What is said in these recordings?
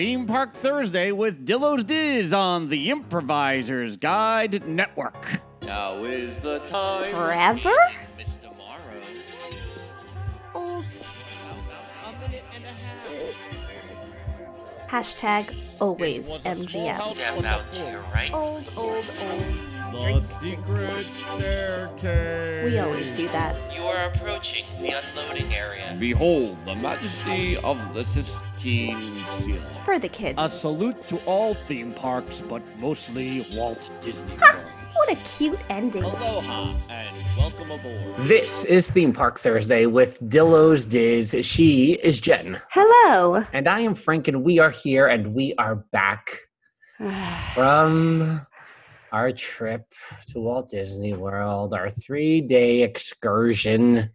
Theme Park Thursday with Dillo's Diz on the Improvisers Guide Network. Now is the time. Forever? Miss Tomorrow. Old. A minute and a half. Hashtag always It was a small MGM. house Step on the out floor. here, right? Old, old, old. The Drink. secret staircase. We always do that. You are approaching the unloading area. Behold the majesty of the Sistine Seal. For the kids. A salute to all theme parks, but mostly Walt Disney World. What a cute ending. Aloha and welcome aboard. This is Theme Park Thursday with Dillo's Diz. She is Jen. Hello. And I am Frank, and we are here and we are back from our trip to Walt Disney World, our three day excursion.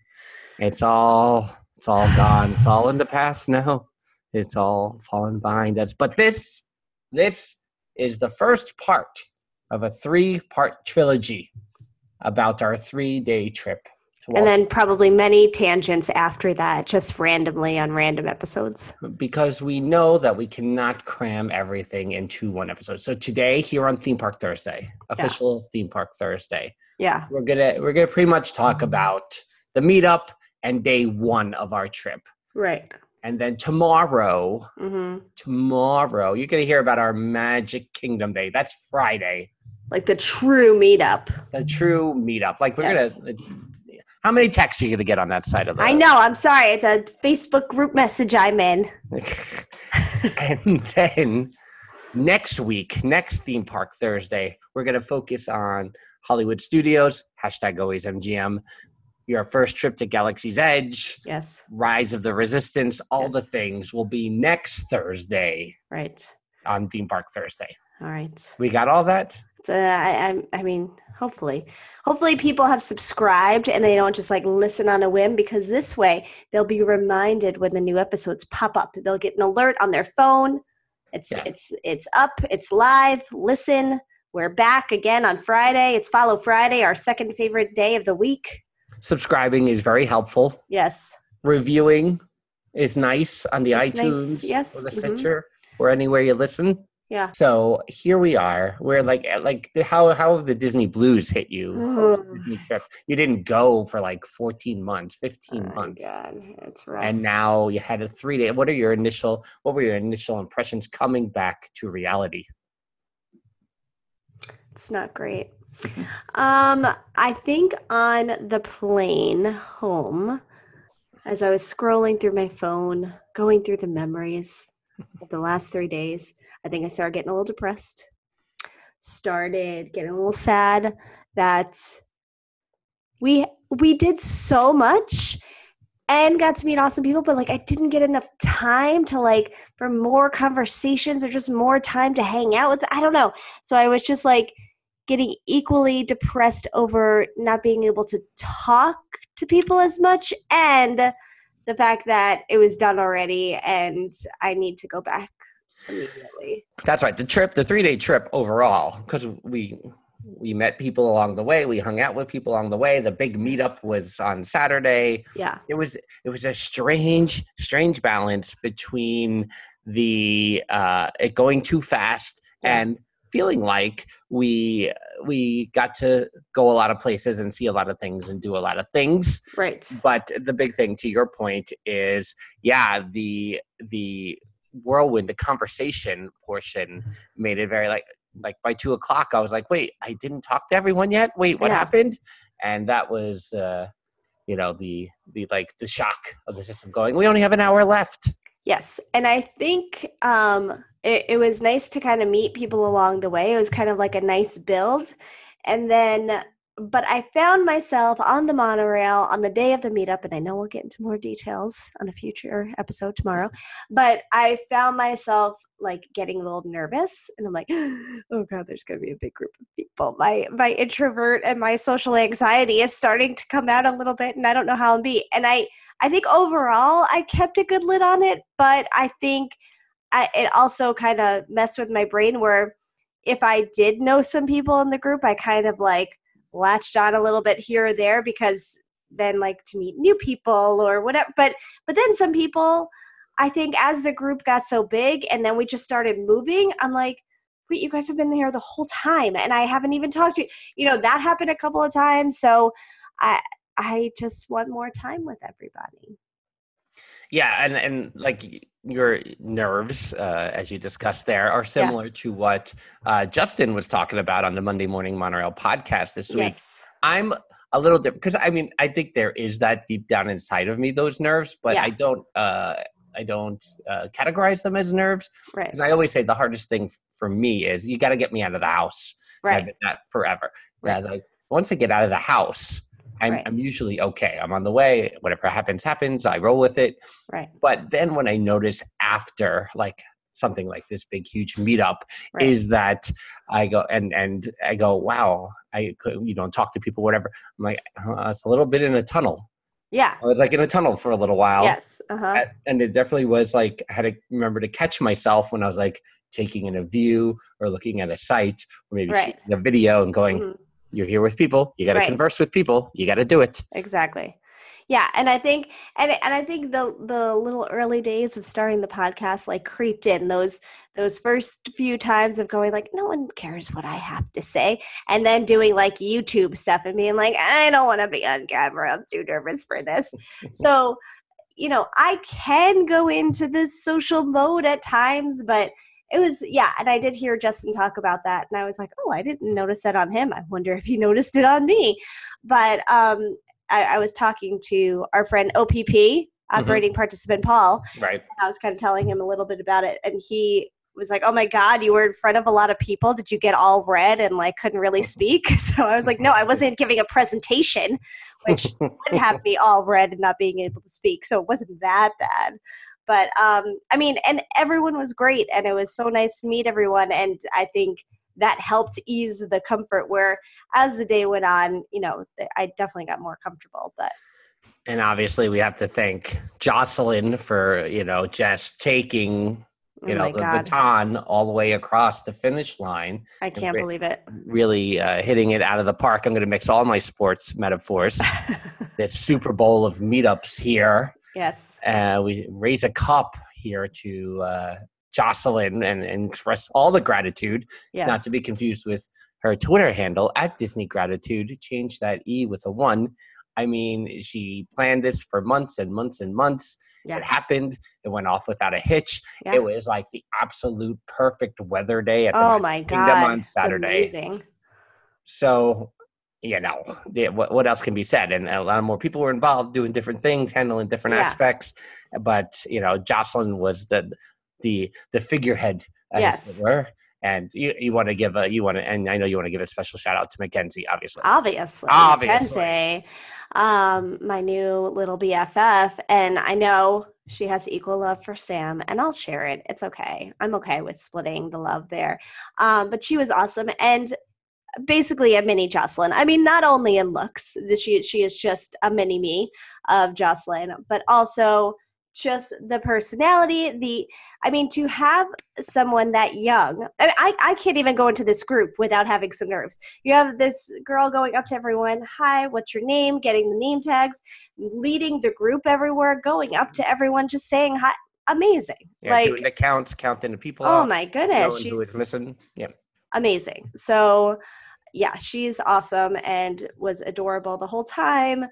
It's all it's all gone. It's all in the past now. It's all fallen behind us. But this this is the first part of a three part trilogy about our three day trip and then probably many tangents after that, just randomly on random episodes. because we know that we cannot cram everything into one episode. So today, here on Theme Park Thursday, official Theme Park Thursday, Yeah. we're gonna we're gonna pretty much talk about the meetup and day one of our trip, Right. and then tomorrow, hmm tomorrow you're gonna hear about our Magic Kingdom Day. That's Friday, Like the true meetup. the true meetup. Like we're Yes. gonna. How many texts are you gonna get on that side of the? I know. I'm sorry. It's a Facebook group message I'm in. and then next week, next theme park Thursday, we're going to focus on Hollywood Studios, hashtag always MGM, your first trip to Galaxy's Edge, Yes. Rise of the Resistance, all Yeah. the things will be next Thursday Right. On Theme Park Thursday. All right. We got all that? Uh, I, I, I mean, hopefully, hopefully people have subscribed and they don't just like listen on a whim because this way they'll be reminded when the new episodes pop up. They'll get an alert on their phone. It's Yeah. it's it's up. It's live. Listen. We're back again on Friday. It's Follow Friday, our second favorite day of the week. Subscribing is very helpful. Yes. Reviewing is nice on the It's nice, iTunes yes, or the mhm. Stitcher or anywhere you listen. Yeah. So here we are. We're like like how how have the Disney blues hit you? Disney trip. You didn't go for like 14 months, 15 Oh, months. God, it's rough. And now you had a three day. What are your initial what were your initial impressions coming back to reality? It's not great. Um, I think on the plane home, as I was scrolling through my phone, going through the memories the last three days, I think I started getting a little depressed. Started getting a little sad that we we did so much and got to meet awesome people, but like I didn't get enough time to like for more conversations or just more time to hang out with. I don't know. So I was just like getting equally depressed over not being able to talk to people as much and the fact that it was done already and I need to go back immediately. That's right. The trip, the three day trip overall, because we we met people along the way. We hung out with people along the way. The big meetup was on Saturday. Yeah. it was it was a strange strange balance between the uh it going too fast Yeah. and feeling like we we got to go a lot of places and see a lot of things and do a lot of things Right. but the big thing to your point is yeah the the whirlwind the conversation portion made it very like like by two o'clock i was like wait i didn't talk to everyone yet wait what Yeah. happened and that was uh you know the the like the shock of the system going we only have an hour left Yes. And I think um, it, it was nice to kind of meet people along the way. It was kind of like a nice build. And then, but I found myself on the monorail on the day of the meetup, and I know we'll get into more details on a future episode tomorrow, but I found myself like getting a little nervous and I'm like, oh God, there's gonna be a big group of people. My my introvert and my social anxiety is starting to come out a little bit and I don't know how I'll be. And I I think overall I kept a good lid on it, but I think I, it also kind of messed with my brain where if I did know some people in the group, I kind of like latched on a little bit here or there because then like to meet new people or whatever. But but then some people I think as the group got so big and then we just started moving, I'm like, wait, you guys have been here the whole time and I haven't even talked to you. You know, that happened a couple of times. So I I just want more time with everybody. Yeah, and and like your nerves, uh, as you discussed there, are similar to what uh, Justin was talking about on the Monday Morning Monorail podcast this week. Yes. I'm a little different because I mean I think there is that deep down inside of me those nerves, but Yeah. I don't uh, I don't uh, categorize them as nerves Right. because I always say the hardest thing f- for me is you got to get me out of the house. Right. that forever. Right. Like once I get out of the house, I'm, Right. I'm usually okay. I'm on the way. Whatever happens, happens. I roll with it. Right. But then when I notice after like something like this big huge meetup Right. is that I go and and I go wow I could you know talk to people whatever I'm like uh, it's a little bit in a tunnel Yeah. I was like in a tunnel for a little while Yes. Uh-huh. And it definitely was like I had to remember to catch myself when I was like taking in a view or looking at a site or maybe Right. a video and going Mhm. You're here with people you got to Right. converse with people you got to do it Exactly. Yeah, and I think and and I think the the little early days of starting the podcast like creeped in those those first few times of going like no one cares what I have to say and then doing like YouTube stuff and being like I don't want to be on camera I'm too nervous for this. so, you know, I can go into this social mode at times but it was yeah, and I did hear Justin talk about that and I was like, "Oh, I didn't notice that on him. I wonder if he noticed it on me." But um I, I was talking to our friend OPP, operating participant Paul, right and I was kind of telling him a little bit about it, and he was like, "Oh my God, you were in front of a lot of people. Did you get all red and like couldn't really speak?" So I was like, "No, I wasn't giving a presentation, which would have me all red and not being able to speak. So it wasn't that bad." But um, I mean, and everyone was great, and it was so nice to meet everyone, and I think that helped ease the comfort. Where as the day went on, you know, I definitely got more comfortable. But and obviously we have to thank Jocelyn for you know just taking oh you know the God, baton all the way across the finish line I can't believe it. really uh, hitting it out of the park i'm going to mix all my sports metaphors this super bowl of meetups here yes. uh, we raise a cup here to uh, jocelyn and, and express all the gratitude Yes. not to be confused with her twitter handle at disney gratitude change that e with a one i mean she planned this for months and months and months yeah. it happened it went off without a hitch Yeah. it was like the absolute perfect weather day at the Oh Magic my Kingdom God. on it's saturday Amazing. so you know what, what else can be said and a lot of more people were involved doing different things handling different Yeah. aspects but you know jocelyn was the the the figurehead as Yes. it were and you, you want to give a you want to and i know you want to give a special shout out to mackenzie obviously Obviously. Obviously. Mackenzie, um, my new little BFF. And I know she has equal love for Sam, and I'll share it. It's okay. I'm okay with splitting the love there. Um, but she was awesome. And basically a mini Jocelyn. I mean, not only in looks, she she is just a mini me of Jocelyn, but also just the personality. The I mean, to have someone that young, I, mean, I I can't even go into this group without having some nerves. You have this girl going up to everyone, "Hi, what's your name?" Getting the name tags, leading the group everywhere, going up to everyone, just saying hi. Amazing, yeah, like doing the counts counting the people oh my goodness, knowing who is she's missing yeah amazing. So, yeah, she's awesome and was adorable the whole time.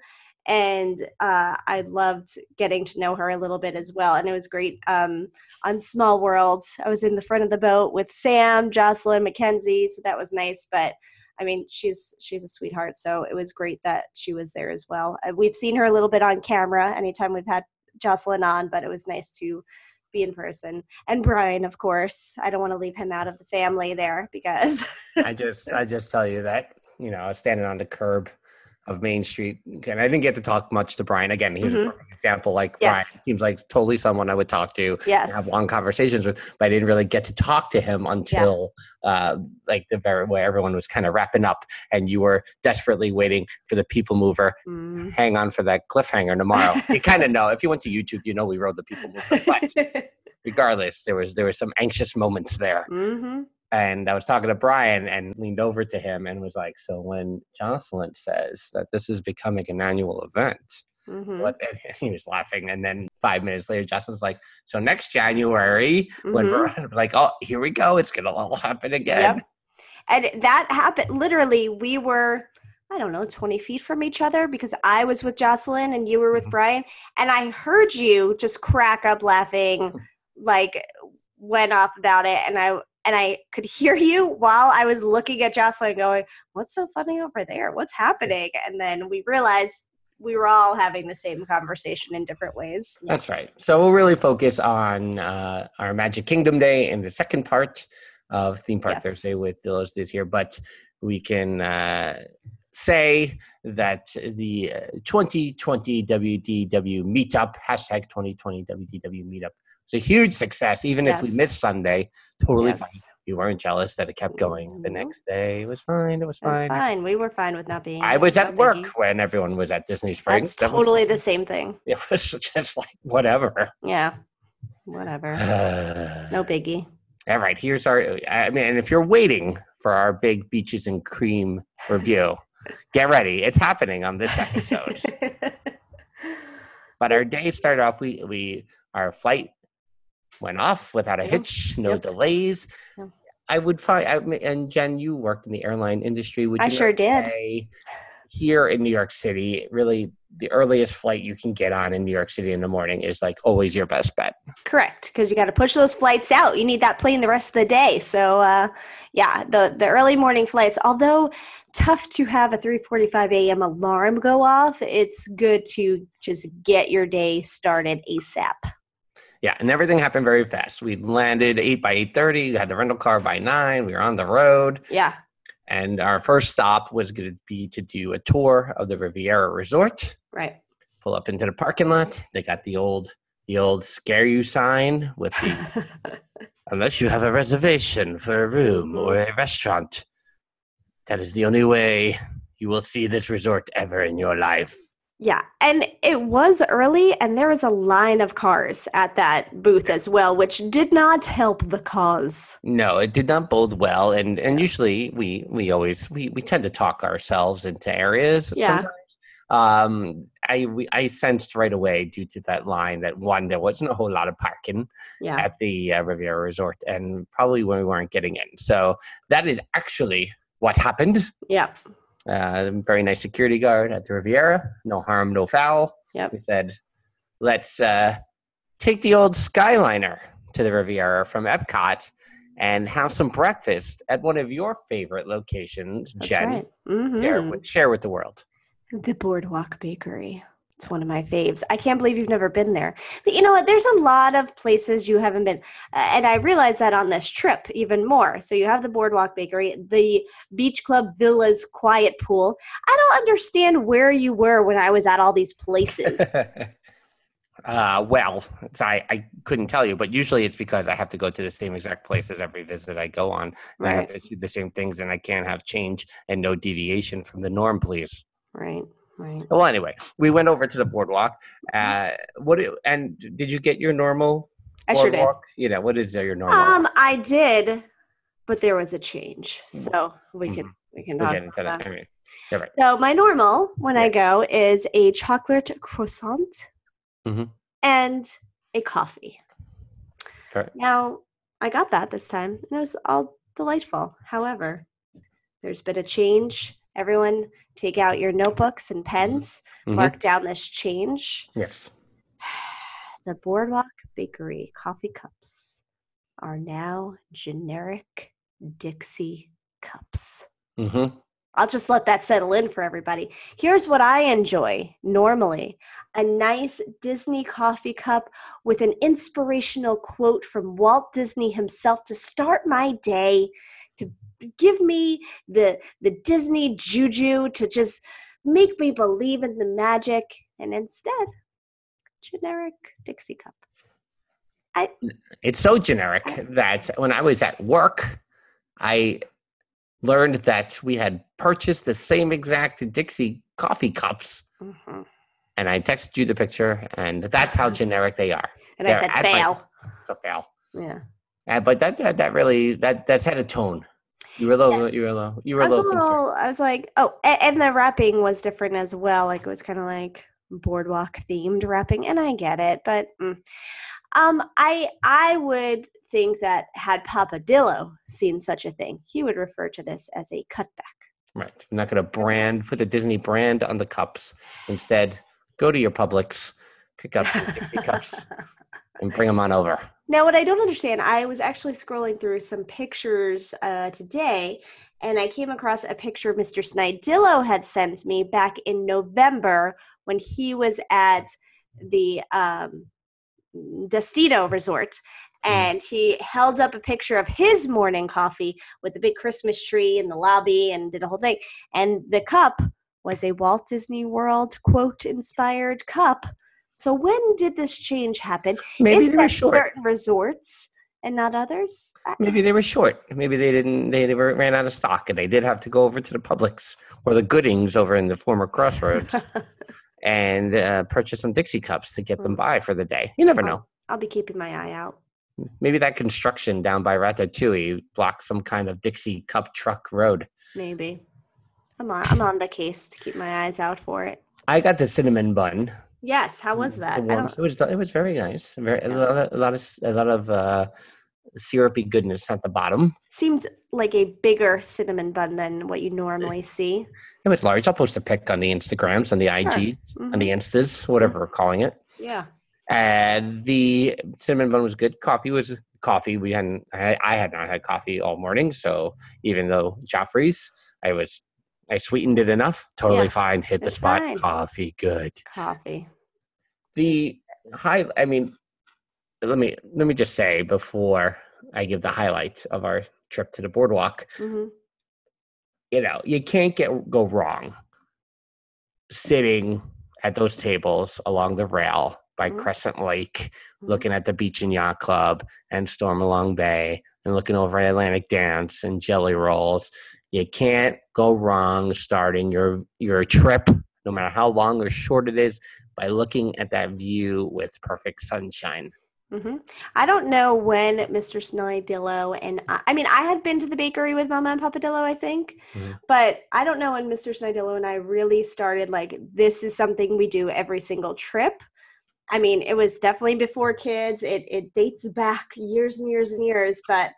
And uh, I loved getting to know her a little bit as well. And it was great um, on Small World. I was in the front of the boat with Sam, Jocelyn, Mackenzie, so that was nice. But I mean, she's she's a sweetheart, so it was great that she was there as well. Uh, we've seen her a little bit on camera anytime we've had Jocelyn on, but it was nice to be in person. And Brian, of course, I don't want to leave him out of the family there because I just I just tell you that you know I was standing on the curb of Main Street and I didn't get to talk much to Brian. Again, he's Mhm. a perfect example. Like Yes. Brian seems like totally someone I would talk to yes, and have long conversations with, but I didn't really get to talk to him until uh, like the very where everyone was kind of wrapping up and you were desperately waiting for the people mover. Mm. Hang on for that cliffhanger tomorrow. you kind of know if you went to YouTube, you know we rode the people mover. But regardless, there was there were some anxious moments there hmm and I was talking to Brian and leaned over to him and was like, "So when Jocelyn says that this is becoming an annual event, Mhm, What's and he was laughing, and then five minutes later, Justin's like, "So next January, when mhm. we're like, oh, here we go, it's gonna all happen again." Yep. And that happened literally, we were, I don't know, 20 feet from each other because I was with Jocelyn and you were with Mhm. Brian. And I heard you just crack up laughing, like went off about it. And I, and I could hear you while I was looking at Jocelyn going, What's so funny over there? What's happening? And then we realized we were all having the same conversation in different ways. That's right. So we'll really focus on uh, our Magic Kingdom Day in the second part of Theme Park Yes. Thursday with Dillos this year. But we can uh, say that the uh, 2020 WDW meetup, hashtag 2020 WDW meetup, was a huge success. Even if we missed Sunday, totally Yes. fine. You weren't jealous that it kept going the Mhm. next day. It was fine. It was fine. fine. We were fine with not being. I was at work biggie. when everyone was at Disney Springs. That's That was- totally the same thing. It was just like whatever. Yeah. Whatever. No biggie. All right, here's our. I mean, and if you're waiting for our big beaches and cream review, get ready. It's happening on this episode. but our day started off. We we our flight went off without a Yeah. hitch, no Yep. delays. Yeah. I would find. I and Jen, you worked in the airline industry. Would I sure did. Here in New York City, really, the earliest flight you can get on in New York City in the morning is like always your best bet. Correct, because you got to push those flights out. You need that plane the rest of the day. So, uh, yeah, the the early morning flights, although tough to have a 3:45 a.m. alarm go off, it's good to just get your day started ASAP. Yeah, and everything happened very fast. We landed eight by eight thirty. We had the rental car by nine. We were on the road, Yeah, and our first stop was going to be to do a tour of the Riviera Resort. right. Pull up into the parking lot. They got the old, the old scare you sign with the unless you have a reservation for a room mm-hmm. or a restaurant, that is the only way you will see this resort ever in your life. Yeah, and it was early, and there was a line of cars at that booth as well, which did not help the cause. No, it did not bode well, and and usually we we always we we tend to talk ourselves into areas. Yeah. Sometimes. Um, I we, I sensed right away due to that line that one there wasn't a whole lot of parking Yeah, at the uh, Riviera Resort, and probably when we weren't getting in. So that is actually what happened. yeah, Uh, very nice security guard at the Riviera. No harm, no foul. Yep. We said, let's uh, take the old Skyliner to the Riviera from Epcot and have some breakfast at one of your favorite locations, that's Jen. right. Share, Mhm. with, share with the world. The Boardwalk Bakery. It's one of my faves. I can't believe you've never been there. But you know what? There's a lot of places you haven't been. Uh, and I realized that on this trip even more. So you have the Boardwalk Bakery, the Beach Club Villas Quiet Pool. I don't understand where you were when I was at all these places. uh, well, I, I couldn't tell you, but usually it's because I have to go to the same exact places every visit I go on. And I have right, to do the same things, and I can't have change and no deviation from the norm, please. right, right. Well, anyway, we went over to the boardwalk. Uh, what do- and did you get your normal I sure did. You know, what is your normal? Um, I did, but there was a change. So we can we can talk about that. that. I mean, all right. So my normal when I go is a chocolate croissant Mhm. and a coffee. Okay. Now I got that this time, and it was all delightful. However, there's been a change. Everyone, take out your notebooks and pens. Mhm. Mark down this change. Yes. The Boardwalk Bakery coffee cups are now generic Dixie cups. hmm I'll just let that settle in for everybody. Here's what I enjoy normally a nice Disney coffee cup with an inspirational quote from Walt Disney himself to start my day, give me the, the Disney juju, to just make me believe in the magic. And instead, generic Dixie cup. It's so generic that when I was at work, I learned that we had purchased the same exact Dixie coffee cups, Mhm. and I texted you the picture, and that's how generic they are. And I They're said, at my- fail. It's a fail. Yeah. Uh, but that, that that really that that set a tone. You were a little, you were little, you were I was a little, concerned. I was like, oh, and, and the wrapping was different as well. Like it was kind of like boardwalk themed wrapping, and I get it, but mm. um, I I would think that had Papa Dillo seen such a thing, he would refer to this as a cutback. Right. I'm not going to brand, put the Disney brand on the cups. Instead, go to your Publix, pick up Dixie cups, and bring them on over. Now, what I don't understand, I was actually scrolling through some pictures uh, today, and I came across a picture Mr. Snidillo had sent me back in November when he was at the um, Destino Resort. And he held up a picture of his morning coffee with the big Christmas tree in the lobby and did a whole thing. And the cup was a Walt Disney World quote inspired cup. So when did this change happen? Maybe Is they were short. certain resorts and not others? Maybe they were short. Maybe they didn't. They never ran out of stock, and they did have to go over to the Publix or the Goodings over in the former Crossroads and uh, purchase some Dixie cups to get them by for the day. You never know. I'll be keeping my eye out. Maybe that construction down by Ratatouille blocks some kind of Dixie cup truck road. Maybe. I'm on, I'm on the case to keep my eyes out for it. I got the cinnamon bun. Yes, how was the that? It was it was very nice. Very a lot of a lot of a lot of uh, syrupy goodness at the bottom. seemed like a bigger cinnamon bun than what you normally see. It was large. I'll post a pic on the Instagrams, on the Sure. IG, on Mhm. the Instas, whatever we're calling it. Yeah. And the cinnamon bun was good. Coffee was coffee. We hadn't. I, I had not had coffee all morning, so even though Joffrey's, I was. I sweetened it enough. Totally Yeah, fine. Hit the spot. fine. Coffee, good. Coffee. The high. I mean, let me let me just say before I give the highlight of our trip to the boardwalk. hmm You know, you can't get go wrong sitting at those tables along the rail by Mhm. Crescent Lake, Mhm. looking at the Beach and Yacht Club and Stormalong Bay, and looking over at Atlantic Dance and Jelly Rolls. You can't go wrong starting your your trip, no matter how long or short it is, by looking at that view with perfect sunshine. hmm I don't know when Mr. Snidillo and I, I mean, I had been to the bakery with Mama and Papa Dillo, I think, Mhm. but I don't know when Mr. Snidillo and I really started like, this is something we do every single trip. I mean, it was definitely before kids. It it dates back years and years and years, but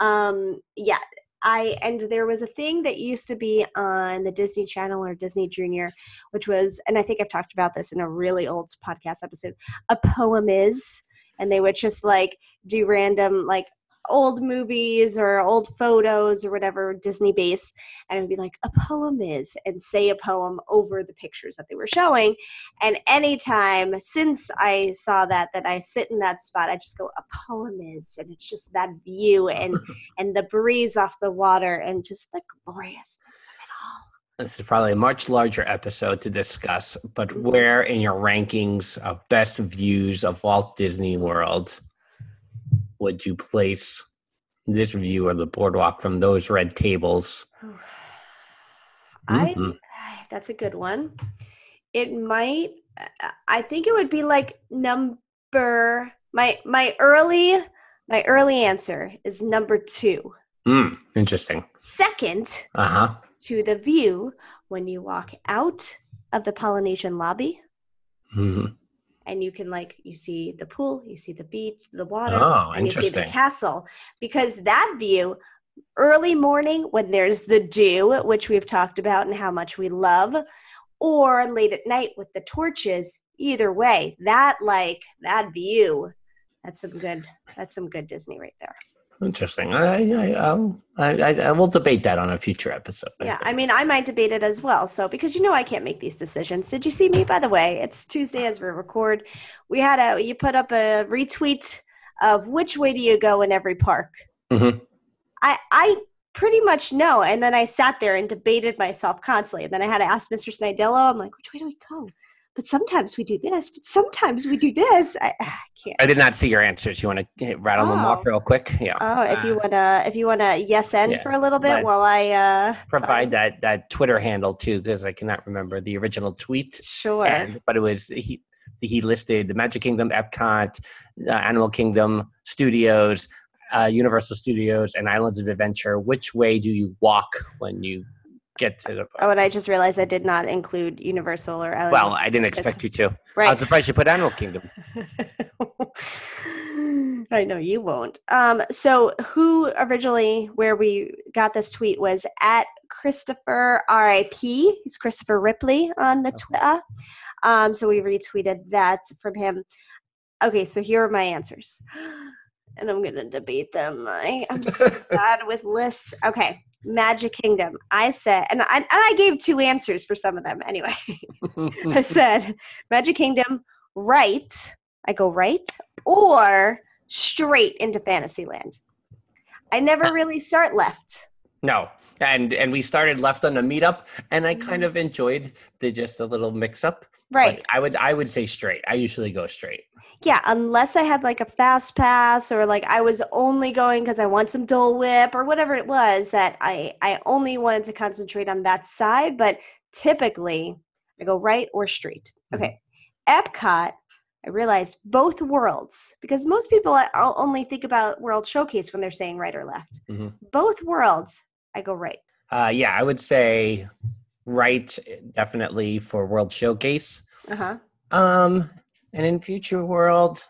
um yeah, I and there was a thing that used to be on the Disney Channel or Disney Junior, which was and I think I've talked about this in a really old podcast episode. A poem is and they would just like do random like old movies or old photos or whatever Disney base and it would be like a poem is and say a poem over the pictures that they were showing and anytime since I saw that that I sit in that spot I just go a poem is and it's just that view and and the breeze off the water and just the gloriousness of it all This is probably a much larger episode to discuss, but Mhm. where in your rankings of best views of Walt Disney World would you place this view of the boardwalk from those red tables? I Mhm. that's a good one. It might I think it would be like number my my early my early answer is number 2. Mm, interesting. Second Uh huh. to the view when you walk out of the Polynesian lobby hmm and you can like you see the pool, you see the beach, the water, Oh, and you see the castle because that view early morning when there's the dew which we've talked about and how much we love or late at night with the torches either way that like that view that's some good that's some good disney right there Interesting. I I, I'll, I I will debate that on a future episode. yeah i mean i might debate it as well so because you know i can't make these decisions did you see me by the way it's tuesday as we record we had a you put up a retweet of which way do you go in every park Mhm. I I pretty much know. And then I sat there and debated myself constantly. And then I had to ask Mr. Snidillo, I'm like, which way do we go? But sometimes we do this, but sometimes we do this. I, I can't. I did not see your answers. You want to rattle them off Oh. real quick? Yeah. Oh, if you Uh, wanna, if you wanna, yes, end yeah, for a little bit let's while I uh, provide find- that that Twitter handle too, because I cannot remember the original tweet. Sure. And, but it was he he listed the Magic Kingdom, Epcot, uh, Animal Kingdom Studios, uh, Universal Studios, and Islands of Adventure. Which way do you walk when you get to the. Oh, and I just realized I did not include Universal or. Well, I didn't expect you to. I'm surprised you put Animal Kingdom. I know you won't. Um, so who originally where we got this tweet was at Christopher RIP. He's Christopher Ripley on the Twitter. Um, so we retweeted that from him. Okay, so here are my answers. And I'm gonna debate them. I, I'm so bad with lists. Okay. Magic Kingdom. I said, and I, and I gave two answers for some of them anyway. I said Magic Kingdom, right. I go right or straight into Fantasyland. I never ah. really start left. no, and and we started left on a meetup, and I kind mm. of enjoyed the just a little mix up. Right. I would I would say straight. I usually go straight. Yeah, unless I had like a fast pass or like I was only going because I want some Dole Whip or whatever it was that I I only wanted to concentrate on that side. But typically, I go right or straight. Okay, Epcot. I realized both worlds because most people only think about World Showcase when they're saying right or left. Mhm. Both worlds, I go right. Uh, yeah, I would say right definitely for World Showcase. Uh huh. Um, and in Future World,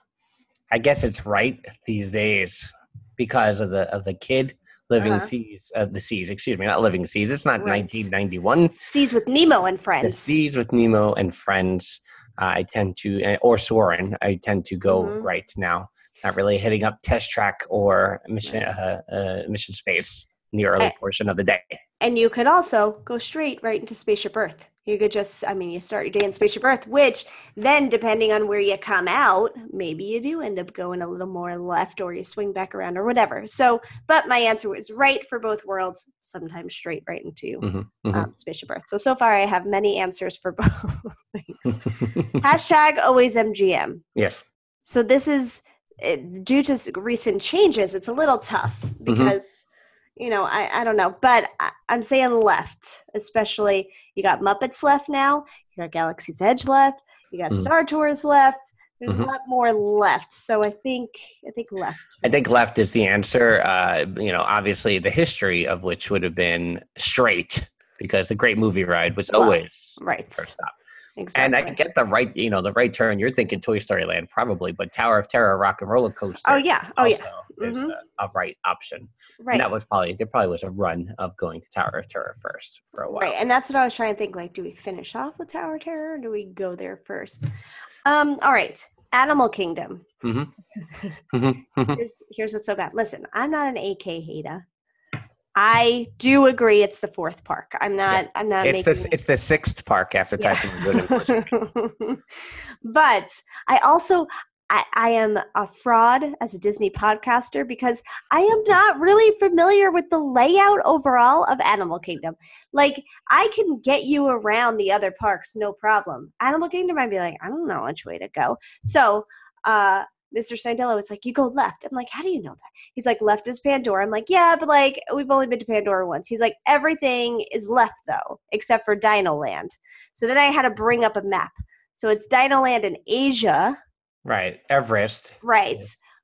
I guess it's right these days because of the of the kid living Uh-huh. seas of the seas. Excuse me, not living seas. It's not Right. 1991. Seas with Nemo and The friends. seas with Nemo and friends. Uh, I tend to, uh, or Soren. I tend to go Mhm. right now. Not really hitting up Test Track or Mission uh, uh, Mission Space in the early I- portion of the day. And you could also go straight right into Spaceship Earth. You could just, I mean, you start your day in Spaceship Earth, which then, depending on where you come out, maybe you do end up going a little more left or you swing back around or whatever. So, but my answer was right for both worlds, sometimes straight right into Mhm, mhm. um, Spaceship Earth. So, so far I have many answers for both things. Hashtag always MGM. yes. So this is uh, due to recent changes. It's a little tough because you know I, I don't know, but I, I'm saying left, especially you got Muppets left now. You got Galaxy's Edge left. You got Mhm. Star Tours left. There's Mhm. a lot more left. So I think I think left. I think left is the answer. Uh, you know, obviously the history of which would have been straight because the Great Movie Ride was Well, always Right. first stop. Exactly. And I get the right, you know, the right turn. You're thinking Toy Story Land probably, but Tower of Terror, Rock and Roller Coaster. oh yeah. Oh yeah. Is Mhm. a, a right option. Right. And that was probably there. Probably was a run of going to Tower of Terror first for a while. Right, and that's what I was trying to think. Like, do we finish off with Tower of Terror, or do we go there first? Um, all right, Animal Kingdom. Mhm. Mhm. Mhm. Here's here's what's so bad. Listen, I'm not an AK hater. I do agree it's the fourth park. I'm not. I'm not it's making. the it's the sixth park after Yeah. Typhoon Lagoon but I also I, I am a fraud as a Disney podcaster because I am not really familiar with the layout overall of Animal Kingdom. Like I can get you around the other parks, no problem. Animal Kingdom, I'd be like, I don't know which way to go. So uh Mr. Snidillo was like, you go left. I'm like, how do you know that? He's like, left is Pandora. I'm like, yeah, but like, we've only been to Pandora once. He's like, everything is left though, except for Dino Land. So then I had to bring up a map. So it's Dino Land in Asia, right, Everest. right?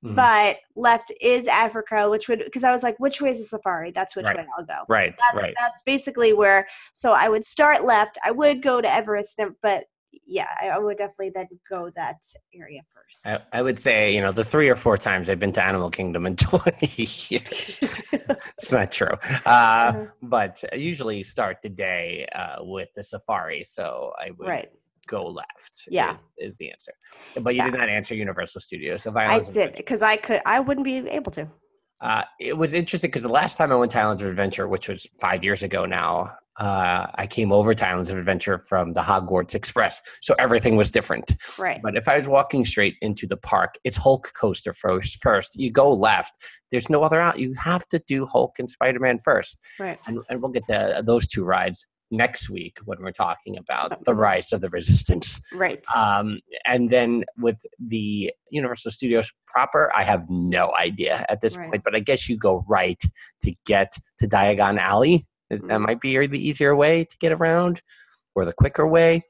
Mhm. But left is Africa, which would because I was like, which way is the safari? That's which Right. way I'll go. Right, So that's, right. That's basically where. So I would start left. I would go to Everest, but yeah, I I would definitely then go that area first. I, I would say, you know, the three or four times I've been to Animal Kingdom in 20 years. it's not true. Uh, Uh-huh. But I usually start the day uh, with the safari. So I would right. Go left. Yeah. Is, is the answer. But you Yeah. did not answer Universal Studios. So I did because I could. I wouldn't be able to. Uh, it was interesting because the last time I went to Islands of Adventure, which was five years ago now, uh, I came over to Islands of Adventure from the Hogwarts Express. So everything was different. Right. But if I was walking straight into the park, it's Hulk coaster first. First, you go left. There's no other out. You have to do Hulk and Spider Man first, Right. and, and we'll get to those two rides next week when we're talking about the rise of the Resistance. Right. Um, and then with the Universal Studios proper, I have no idea at this Right. point. But I guess you go right to get to Diagon Alley. That Mm. might be the easier way to get around, or the quicker way.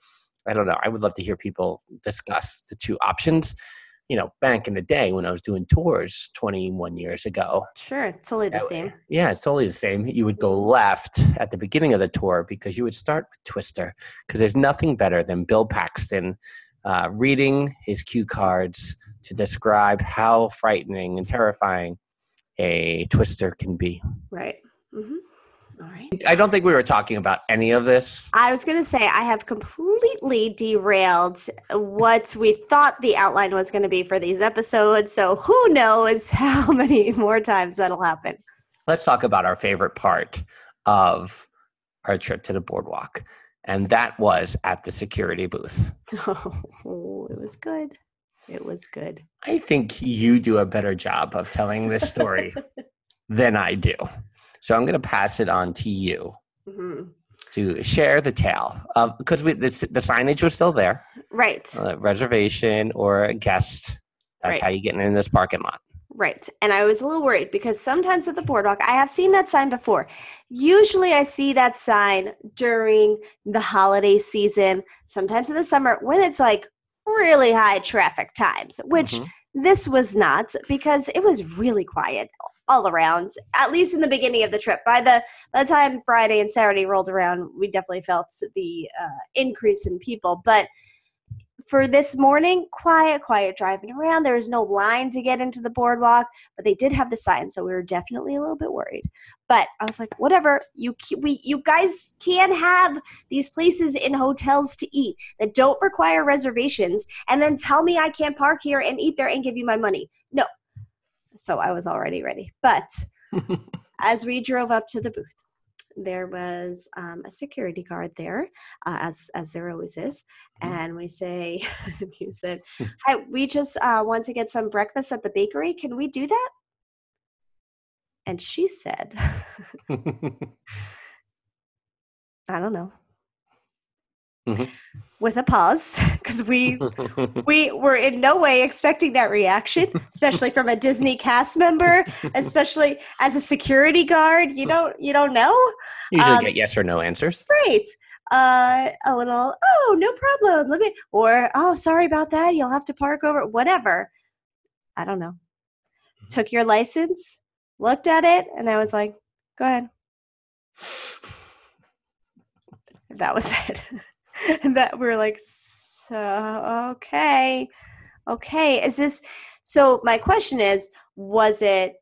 I don't know. I would love to hear people discuss the two options. You know, back in the day when I was doing tours 21 years ago. Sure, totally the same. Yeah, it's totally the same. You would go left at the beginning of the tour because you would start with Twister because there's nothing better than Bill Paxton uh, reading his cue cards to describe how frightening and terrifying a Twister can be. Right. hmm All right. I don't think we were talking about any of this. I was going to say I have completely derailed what we thought the outline was going to be for these episodes. So who knows how many more times that'll happen. Let's talk about our favorite part of our trip to the boardwalk. And that was at the security booth. Oh, it was good. It was good. I think you do a better job of telling this story than I do. So I'm going to pass it on to you hmm to share the tale of because we, the, the signage was still there, Right. uh, reservation or a guest. That's Right. how you get in this parking lot. Right. And I was a little worried because sometimes at the boardwalk, I have seen that sign before. Usually I see that sign during the holiday season, sometimes in the summer when it's like really high traffic times, which Mhm. this was not because it was really quiet all around, at least in the beginning of the trip. By the by the time Friday and Saturday rolled around, we definitely felt the uh, increase in people. But for this morning, quiet, quiet driving around. There was no line to get into the boardwalk, but they did have the sign, so we were definitely a little bit worried. But I was like, whatever. You we you guys can have these places in hotels to eat that don't require reservations, and then tell me I can't park here and eat there and give you my money. No. So I was already ready, but as we drove up to the booth, there was um, a security guard there, uh, as as there always is. Mhm. And we say, you said, "Hi, we just uh, want to get some breakfast at the bakery. Can we do that?" And she said, "I don't know." Mhm. With a pause, because we we were in no way expecting that reaction, especially from a Disney cast member, especially as a security guard. You don't you don't know, Usually Um, get yes or no answers. right? Uh, a little, oh, no problem. Let me, or oh, sorry about that. You'll have to park over. Whatever. I don't know. Took your license, looked at it, and I was like, go ahead. That was it. And that we're like, so okay, okay. Is this so? My question is, was it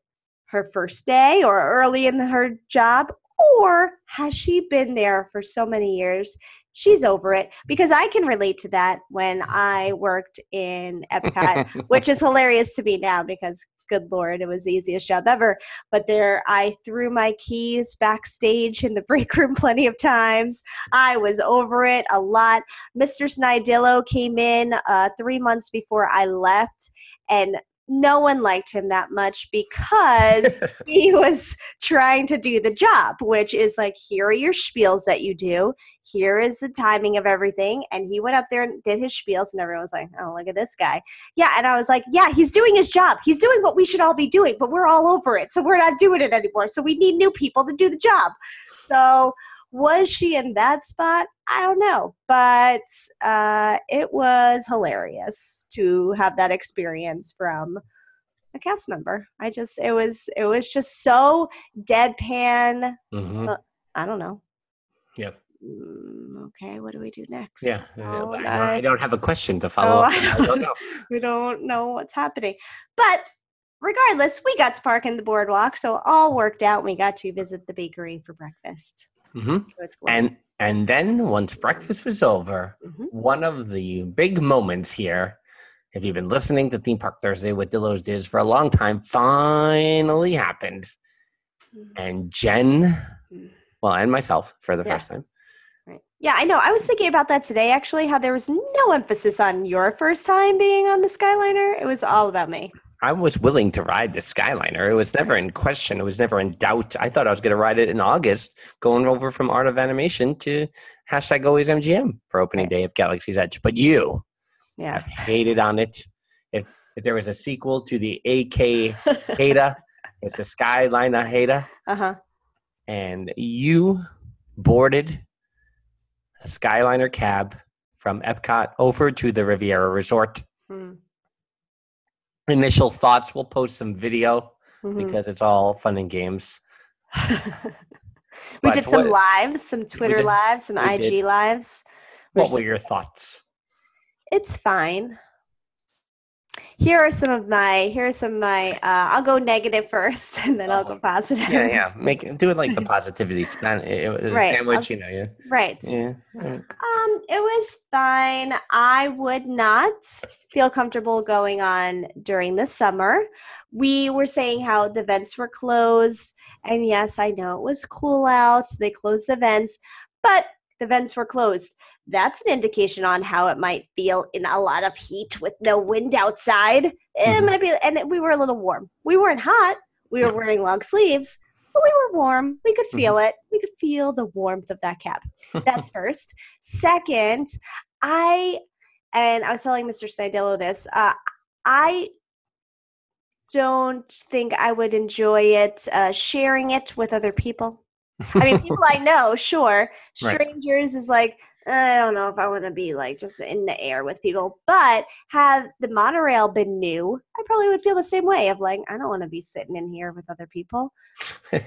her first day or early in her job, or has she been there for so many years? She's over it because I can relate to that when I worked in Epcot, which is hilarious to me now because good lord it was the easiest job ever. But there i threw my keys backstage in the break room plenty of times. I was over it a lot. Mr snidillo came in uh, three months before i left and no one liked him that much because he was trying to do the job, which is like, here are your spiels that you do. Here is the timing of everything. And he went up there and did his spiels, and everyone was like, oh, look at this guy. Yeah. And I was like, yeah, he's doing his job. He's doing what we should all be doing, but we're all over it. So we're not doing it anymore. So we need new people to do the job. So was she in that spot? I don't know, but uh, it was hilarious to have that experience from a cast member. I just it was it was just so deadpan. Mhm. I don't know. Yep. Mm, okay, what do we do next? Yeah. Oh, I, don't, I- I don't have a question to follow Oh, up. I don't don't know. we don't know what's happening. But regardless, we got to park in the boardwalk, so all worked out. We got to visit the bakery for breakfast. Mhm. So. And and then once breakfast was over, Mhm. one of the big moments here, if you've been listening to Theme Park Thursday with Dillo's Diz for a long time, finally happened. Mhm. And Jen, Mm. well, and myself for the Yeah. first time. Right. Yeah, I know. I was thinking about that today, actually, how there was no emphasis on your first time being on the Skyliner. It was all about me. I was willing to ride the Skyliner. It was never in question. It was never in doubt. I thought I was going to ride it in August, going over from Art of Animation to hashtag always MGM for opening day of Galaxy's Edge. But you Yeah. have hated on it. If if there was a sequel to the AK Hada, it's the Skyliner Hada, uh huh. and you boarded a Skyliner cab from Epcot over to the Riviera Resort. Hmm. Initial thoughts. We'll post some video Mhm. because it's all fun and games. we did some what- lives, some Twitter did- lives, some IG did. lives. What were your thoughts? it's fine. Here are some of my. Here are some of my. Uh, I'll go negative first, and then I'll go positive. Yeah, yeah. Make do it like the positivity span, it, was Right, sandwich. I'll You know, yeah. Right. Yeah. yeah. Um, it was fine. I would not feel comfortable going on during the summer. We were saying how the vents were closed, and yes, I know it was cool out, so they closed the vents, but the vents were closed. That's an indication on how it might feel in a lot of heat with no wind outside. It Mhm. might be, and we were a little warm. We weren't hot. We were wearing long sleeves, but we were warm. We could feel it. We could feel the warmth of that cap. That's first. Second, I and I was telling Mr. Snidillo this. Uh, I don't think I would enjoy it uh, sharing it with other people. I mean, people I know, sure. Right. Strangers is like, I don't know if I want to be like just in the air with people. But have the monorail been new, I probably would feel the same way of like, I don't want to be sitting in here with other people.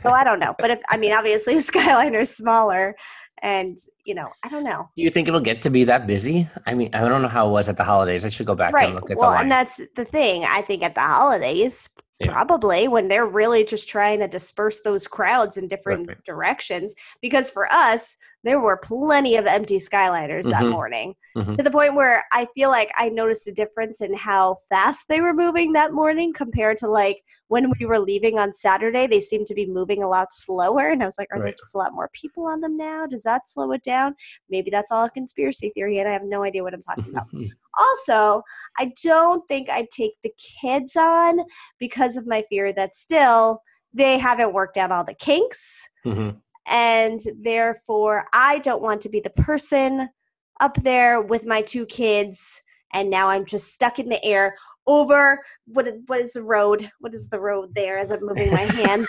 So I don't know. But if, I mean, obviously, Skyliner is smaller and, you know, I don't know. Do you think it'll get to be that busy? I mean, I don't know how it was at the holidays. I should go back right. and look at Well, the line. and that's the thing. I think at the holidays, Yeah. probably when they're really just trying to disperse those crowds in different Right. directions. Because for us, there were plenty of empty Skyliners that Mhm. morning Mhm. to the point where I feel like I noticed a difference in how fast they were moving that morning compared to like when we were leaving on Saturday. They seemed to be moving a lot slower. And I was like, are there just a lot more people on them now? Does that slow it down? Maybe that's all a conspiracy theory and I have no idea what I'm talking about. Also, I don't think I'd take the kids on because of my fear that still they haven't worked out all the kinks. Mhm. And therefore, I don't want to be the person up there with my two kids. And now I'm just stuck in the air over what is, what is the road? What is the road there as I'm moving my hands?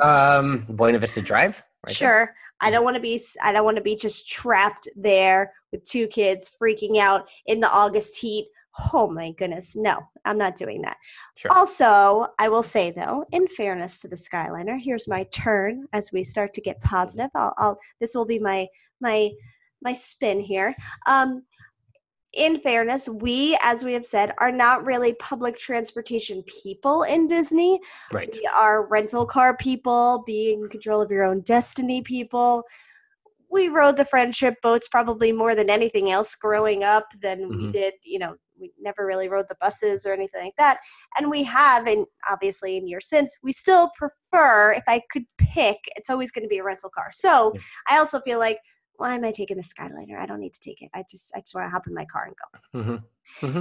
um, Buena Vista Drive. Right there? sure. I don't want to be I don't want to be just trapped there with two kids freaking out in the August heat. Oh my goodness. No, I'm not doing that. Sure. Also, I will say though, in fairness to the Skyliner, here's my turn as we start to get positive. I'll, I'll this will be my my my spin here. Um in fairness, we, as we have said, are not really public transportation people in Disney. Right. We are rental car people, being in control of your own destiny people. We rode the friendship boats probably more than anything else growing up than we Mhm. did, you know, we never really rode the buses or anything like that. And we have, and obviously in years since, we still prefer, if I could pick, it's always going to be a rental car. So Yeah. I also feel like, why am I taking the Skyliner? I don't need to take it. I just, I just want to hop in my car and go. hmm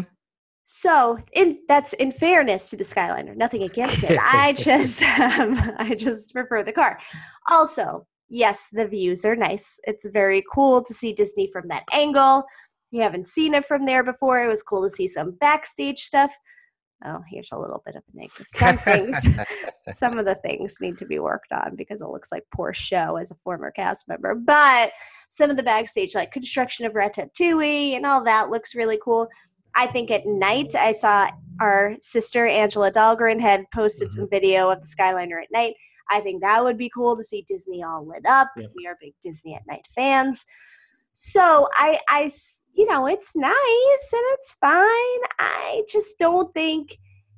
So, in that's in fairness to the Skyliner, nothing against it. I just, um, I just prefer the car. Also, yes, the views are nice. It's very cool to see Disney from that angle. You haven't seen it from there before. It was cool to see some backstage stuff. Oh, here's a little bit of a negative. Some things, some of the things need to be worked on because it looks like poor show as a former cast member. But some of the backstage, like construction of Ratatouille and all that, looks really cool. I think at night I saw our sister Angela Dahlgren had posted mm-hmm. some video of the Skyliner at night. I think that would be cool to see Disney all lit up. Yep. We are big Disney at night fans. So I, I, you know, it's nice and it's fine. I just don't think,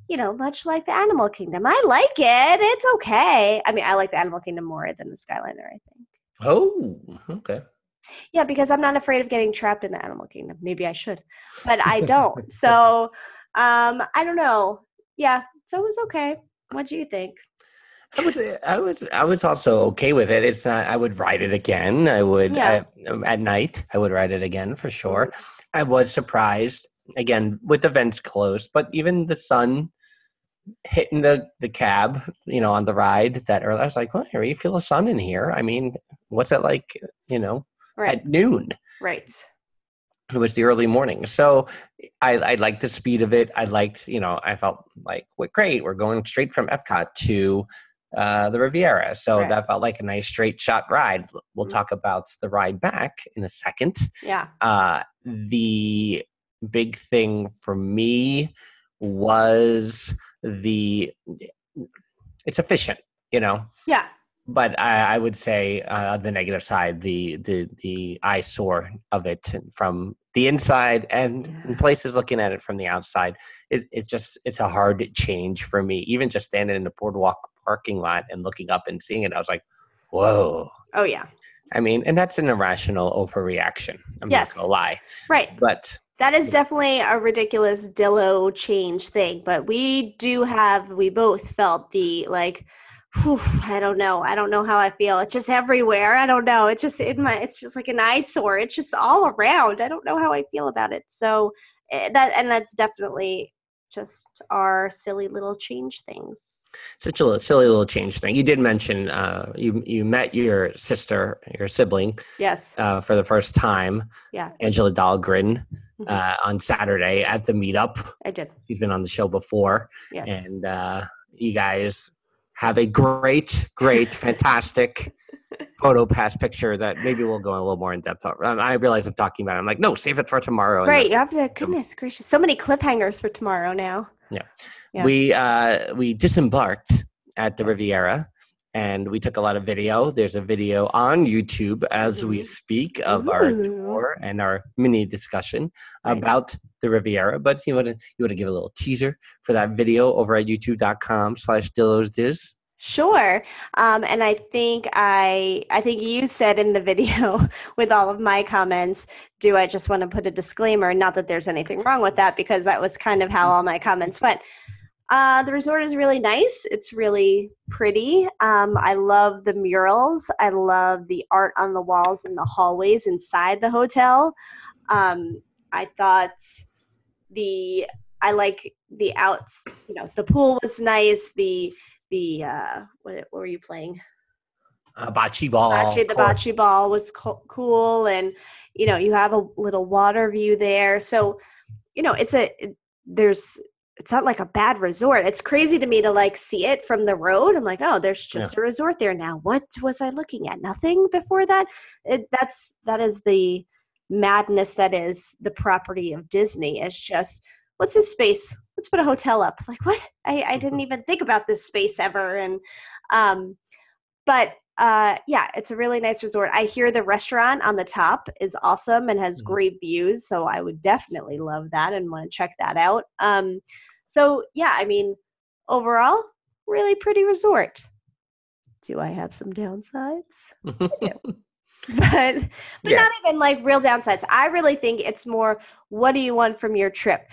you know, much like the Animal Kingdom. I like it. It's okay. I mean, I like the Animal Kingdom more than the Skyliner. I think. Oh, okay. Yeah, because I'm not afraid of getting trapped in the animal kingdom. Maybe I should, but I don't. so, um, I don't know. Yeah, so it was okay. What do you think? I was, I was, I was also okay with it. It's not. I would ride it again. I would Yeah. I- at night. I would ride it again for sure. Mm-hmm. I was surprised again with the vents closed, but even the sun hitting the the cab, you know, on the ride that early. I was like, well, you feel the sun in here. I mean, what's it like? You know, Right, at noon. right. it was the early morning so i i liked the speed of it i liked you know i felt like well, great we're going straight from epcot to uh, the riviera so Right. that felt like a nice straight shot ride we'll Mhm. talk about the ride back in a second Yeah, uh, the big thing for me was the it's efficient, you know. Yeah. But I, I would say uh, the negative side, the the the eyesore of it from the inside and Yeah. in places looking at it from the outside, it, it's just it's a hard change for me. Even just standing in the boardwalk parking lot and looking up and seeing it, I was like, "Whoa!" Oh yeah. I mean, and that's an irrational overreaction. I'm Yes. not gonna lie, Right. but That is definitely a ridiculous Dillo change thing, but we do have we both felt the like whew, I don't know. I don't know how I feel. It's just everywhere. I don't know. It's just in my it's just like an eyesore. It's just all around. I don't know how I feel about it. So eh, that and that's definitely just our silly little change things. such a little, silly little change thing. You did mention uh, you you met your sister, your sibling, Yes. uh, for the first time, Yeah. Angela Dahlgren, Mhm. uh, on Saturday at the meetup. I did. She's been on the show before, Yes. and uh, you guys have a great, great, fantastic photo pass picture that maybe we'll go a little more in depth. on. Um, I realize I'm talking about. it. I'm like, no, save it for tomorrow. Right. You have to goodness gracious. So many cliffhangers for tomorrow now. Yeah. we uh we disembarked at the riviera and we took a lot of video there's a video on youtube as we Mhm. speak of our tour and our mini discussion Right. about the riviera but you want to you want to give a little teaser for that video over at youtube.com slash dillos diz Sure. Um, and I think I I think you said in the video with all of my comments, do I just want to put a disclaimer? Not that there's anything wrong with that because that was kind of how all my comments went. Uh, the resort is really nice. It's really pretty. Um, I love the murals. I love the art on the walls and the hallways inside the hotel. Um, I thought the I like the outs. You know, the pool was nice. The the uh, what, what were you playing? uh, bocce ball Bocce, the bocce ball was co- cool, and you know you have a little water view there. So you know it's a it- there's it's not like a bad resort. It's crazy to me to like see it from the road. I'm like, oh, there's just a resort there now. What was I looking at? Nothing before that. It, that's that is the madness that is the property of Disney. It's just what's this space? Let's put a hotel up. Like what? I, I didn't even think about this space ever. And um, but uh, yeah, it's a really nice resort. I hear the restaurant on the top is awesome and has Mhm. great views, so I would definitely love that and want to check that out. Um, so yeah, I mean, overall, really pretty resort. Do I have some downsides? but but Yeah. not even like real downsides. I really think it's more what do you want from your trip?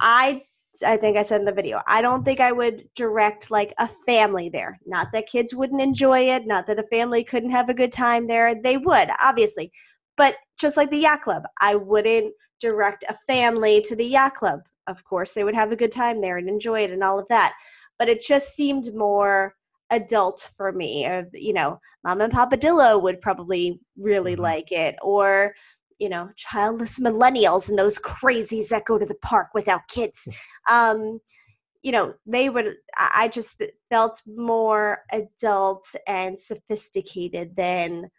I I think I said in the video, I don't think I would direct like a family there. Not that kids wouldn't enjoy it, not that a family couldn't have a good time there. They would, obviously. But just like the yacht club, I wouldn't direct a family to the yacht club. Of course, they would have a good time there and enjoy it and all of that. But it just seemed more adult for me. You know, Mom and Papa Dillo would probably really Mhm. like it, or you know, childless millennials and those crazies that go to the park without kids. Um, you know, they would. I just felt more adult and sophisticated than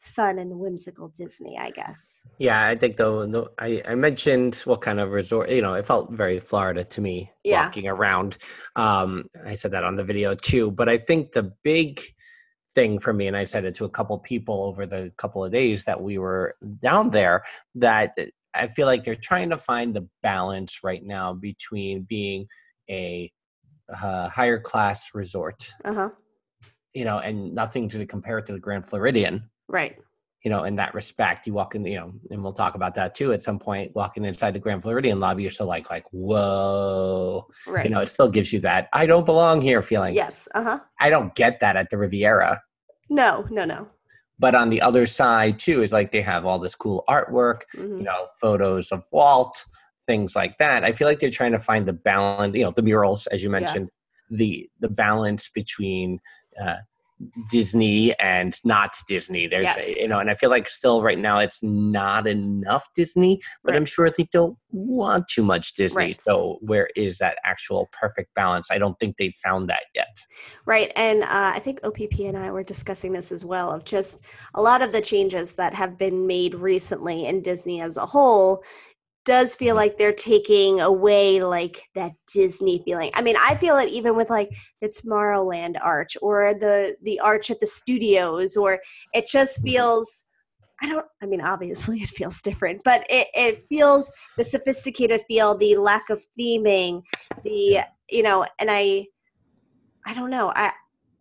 fun and whimsical Disney. I guess. yeah i think though no, I, I mentioned what kind of resort you know it felt very florida to me Yeah. walking around um i said that on the video too but i think the big thing for me and i said it to a couple people over the couple of days that we were down there that i feel like they're trying to find the balance right now between being a uh, higher class resort Uh huh. you know and nothing to compare it to the grand floridian Right. You know, in that respect. You walk in, you know, and we'll talk about that too at some point. Walking inside the Grand Floridian lobby, you're still like, like, whoa, Right. you know, it still gives you that I don't belong here feeling. yes. Uh huh. I don't get that at the Riviera. No. No. No. But on the other side too is like they have all this cool artwork, Mhm. you know, photos of Walt, things like that. I feel like they're trying to find the balance, you know, the murals, as you mentioned, the the balance between uh, Disney and not Disney. There's, Yes. you know, and I feel like still right now it's not enough Disney, but I'm sure they don't want too much Disney. Right. So where is that actual perfect balance? I don't think they've found that yet. Right. And uh, I think OPP and I were discussing this as well of just a lot of the changes that have been made recently in Disney as a whole. Does feel Mhm. like they're taking away like that Disney feeling. I mean, I feel it even with like the Tomorrowland arch or the the arch at the studios, or it just Mhm. feels. I don't. I mean, obviously, it feels different, but it it feels the sophisticated feel, the lack of theming, the you know, and I, I don't know. I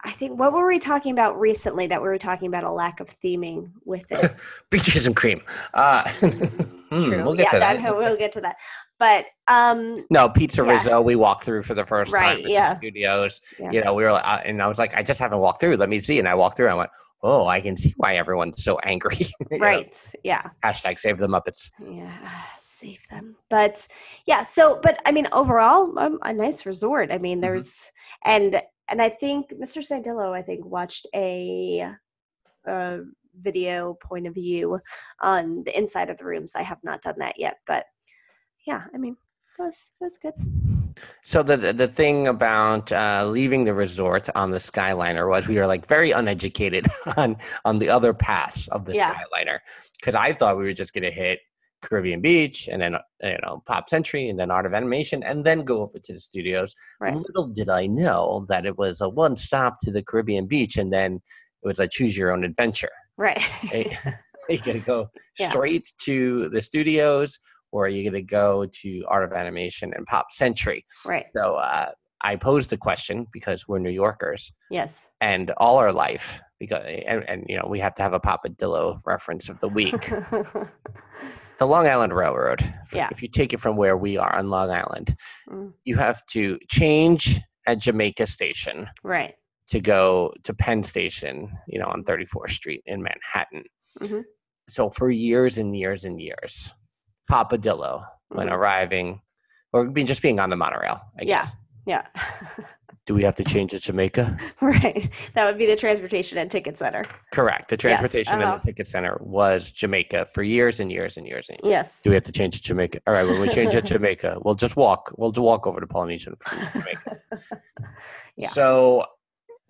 I think what were we talking about recently that we were talking about a lack of theming with it. Beaches and cream. Uh, hmm, True. we'll get yeah, to that. We'll get to that. But um, No, Pizza Yeah. Rizzo. We walked through for the first Right, time yeah. the studios. Yeah. You know, we were, uh, and I was like, I just haven't walked through. Let me see. And I walked through. And I went, oh, I can see why everyone's so angry. You know, right, yeah, hashtag save the Muppets. yeah, save them. But yeah, so but I mean, overall, um, a nice resort. I mean, Mhm. there's and and I think Mr. Snidillo, I think, watched a. Uh, video point of view on the inside of the rooms. I have not done that yet, but yeah, I mean, it was it was good. So the the, the thing about uh, leaving the resort on the Skyliner was we were like very uneducated on on the other paths of the Yeah. Skyliner because I thought we were just gonna hit Caribbean Beach and then uh, you know Pop Century and then Art of Animation and then go over to the studios. Right. Little did I know that it was a one stop to the Caribbean Beach and then it was a choose your own adventure. Right. Hey, you gonna go Yeah. straight to the studios or are you gonna go to Art of Animation and Pop Century? right. So uh, I posed the question because we're New Yorkers, Yes. and all our life, because and, and you know we have to have a Papadillo reference of the week. the Long Island Railroad. If, Yeah. if you take it from where we are on Long Island, Mm. you have to change at Jamaica Station right. To go to Penn Station, you know, on 34th Street in Manhattan. Mhm. So for years and years and years, Papadillo, when Mhm. arriving, or being just being on the monorail, I Yeah. guess. Yeah. Do we have to change at Jamaica? right. That would be the transportation and ticket center. Correct. The transportation uh-huh. and the ticket center was Jamaica for years and years and years and years. Yes. Do we have to change to Jamaica? All right, when we change it to Jamaica, we'll just walk. We'll just walk over to Polynesian from Jamaica. Yeah. So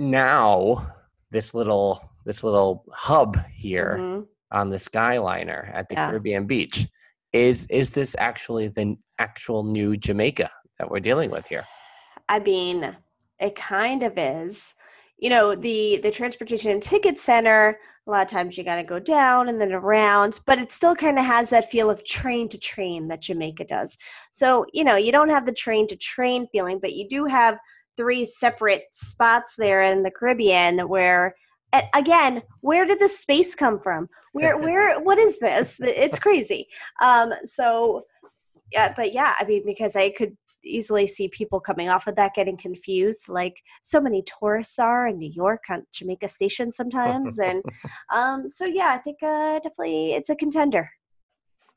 now this little this little hub here Mhm. on the Skyliner at the Yeah. Caribbean beach is is this actually the actual new Jamaica that we're dealing with here? I mean, it kind of is. You know, the the transportation and ticket center, a lot of times you got to go down and then around, but it still kind of has that feel of train to train that Jamaica does. So, you know, you don't have the train to train feeling, but you do have three separate spots there in the Caribbean where again, where did the space come from? Where where what is this? It's crazy. Um so yeah, but yeah, I mean because I could easily see people coming off of that getting confused like so many tourists are in new york on jamaica station sometimes and um so yeah i think uh definitely it's a contender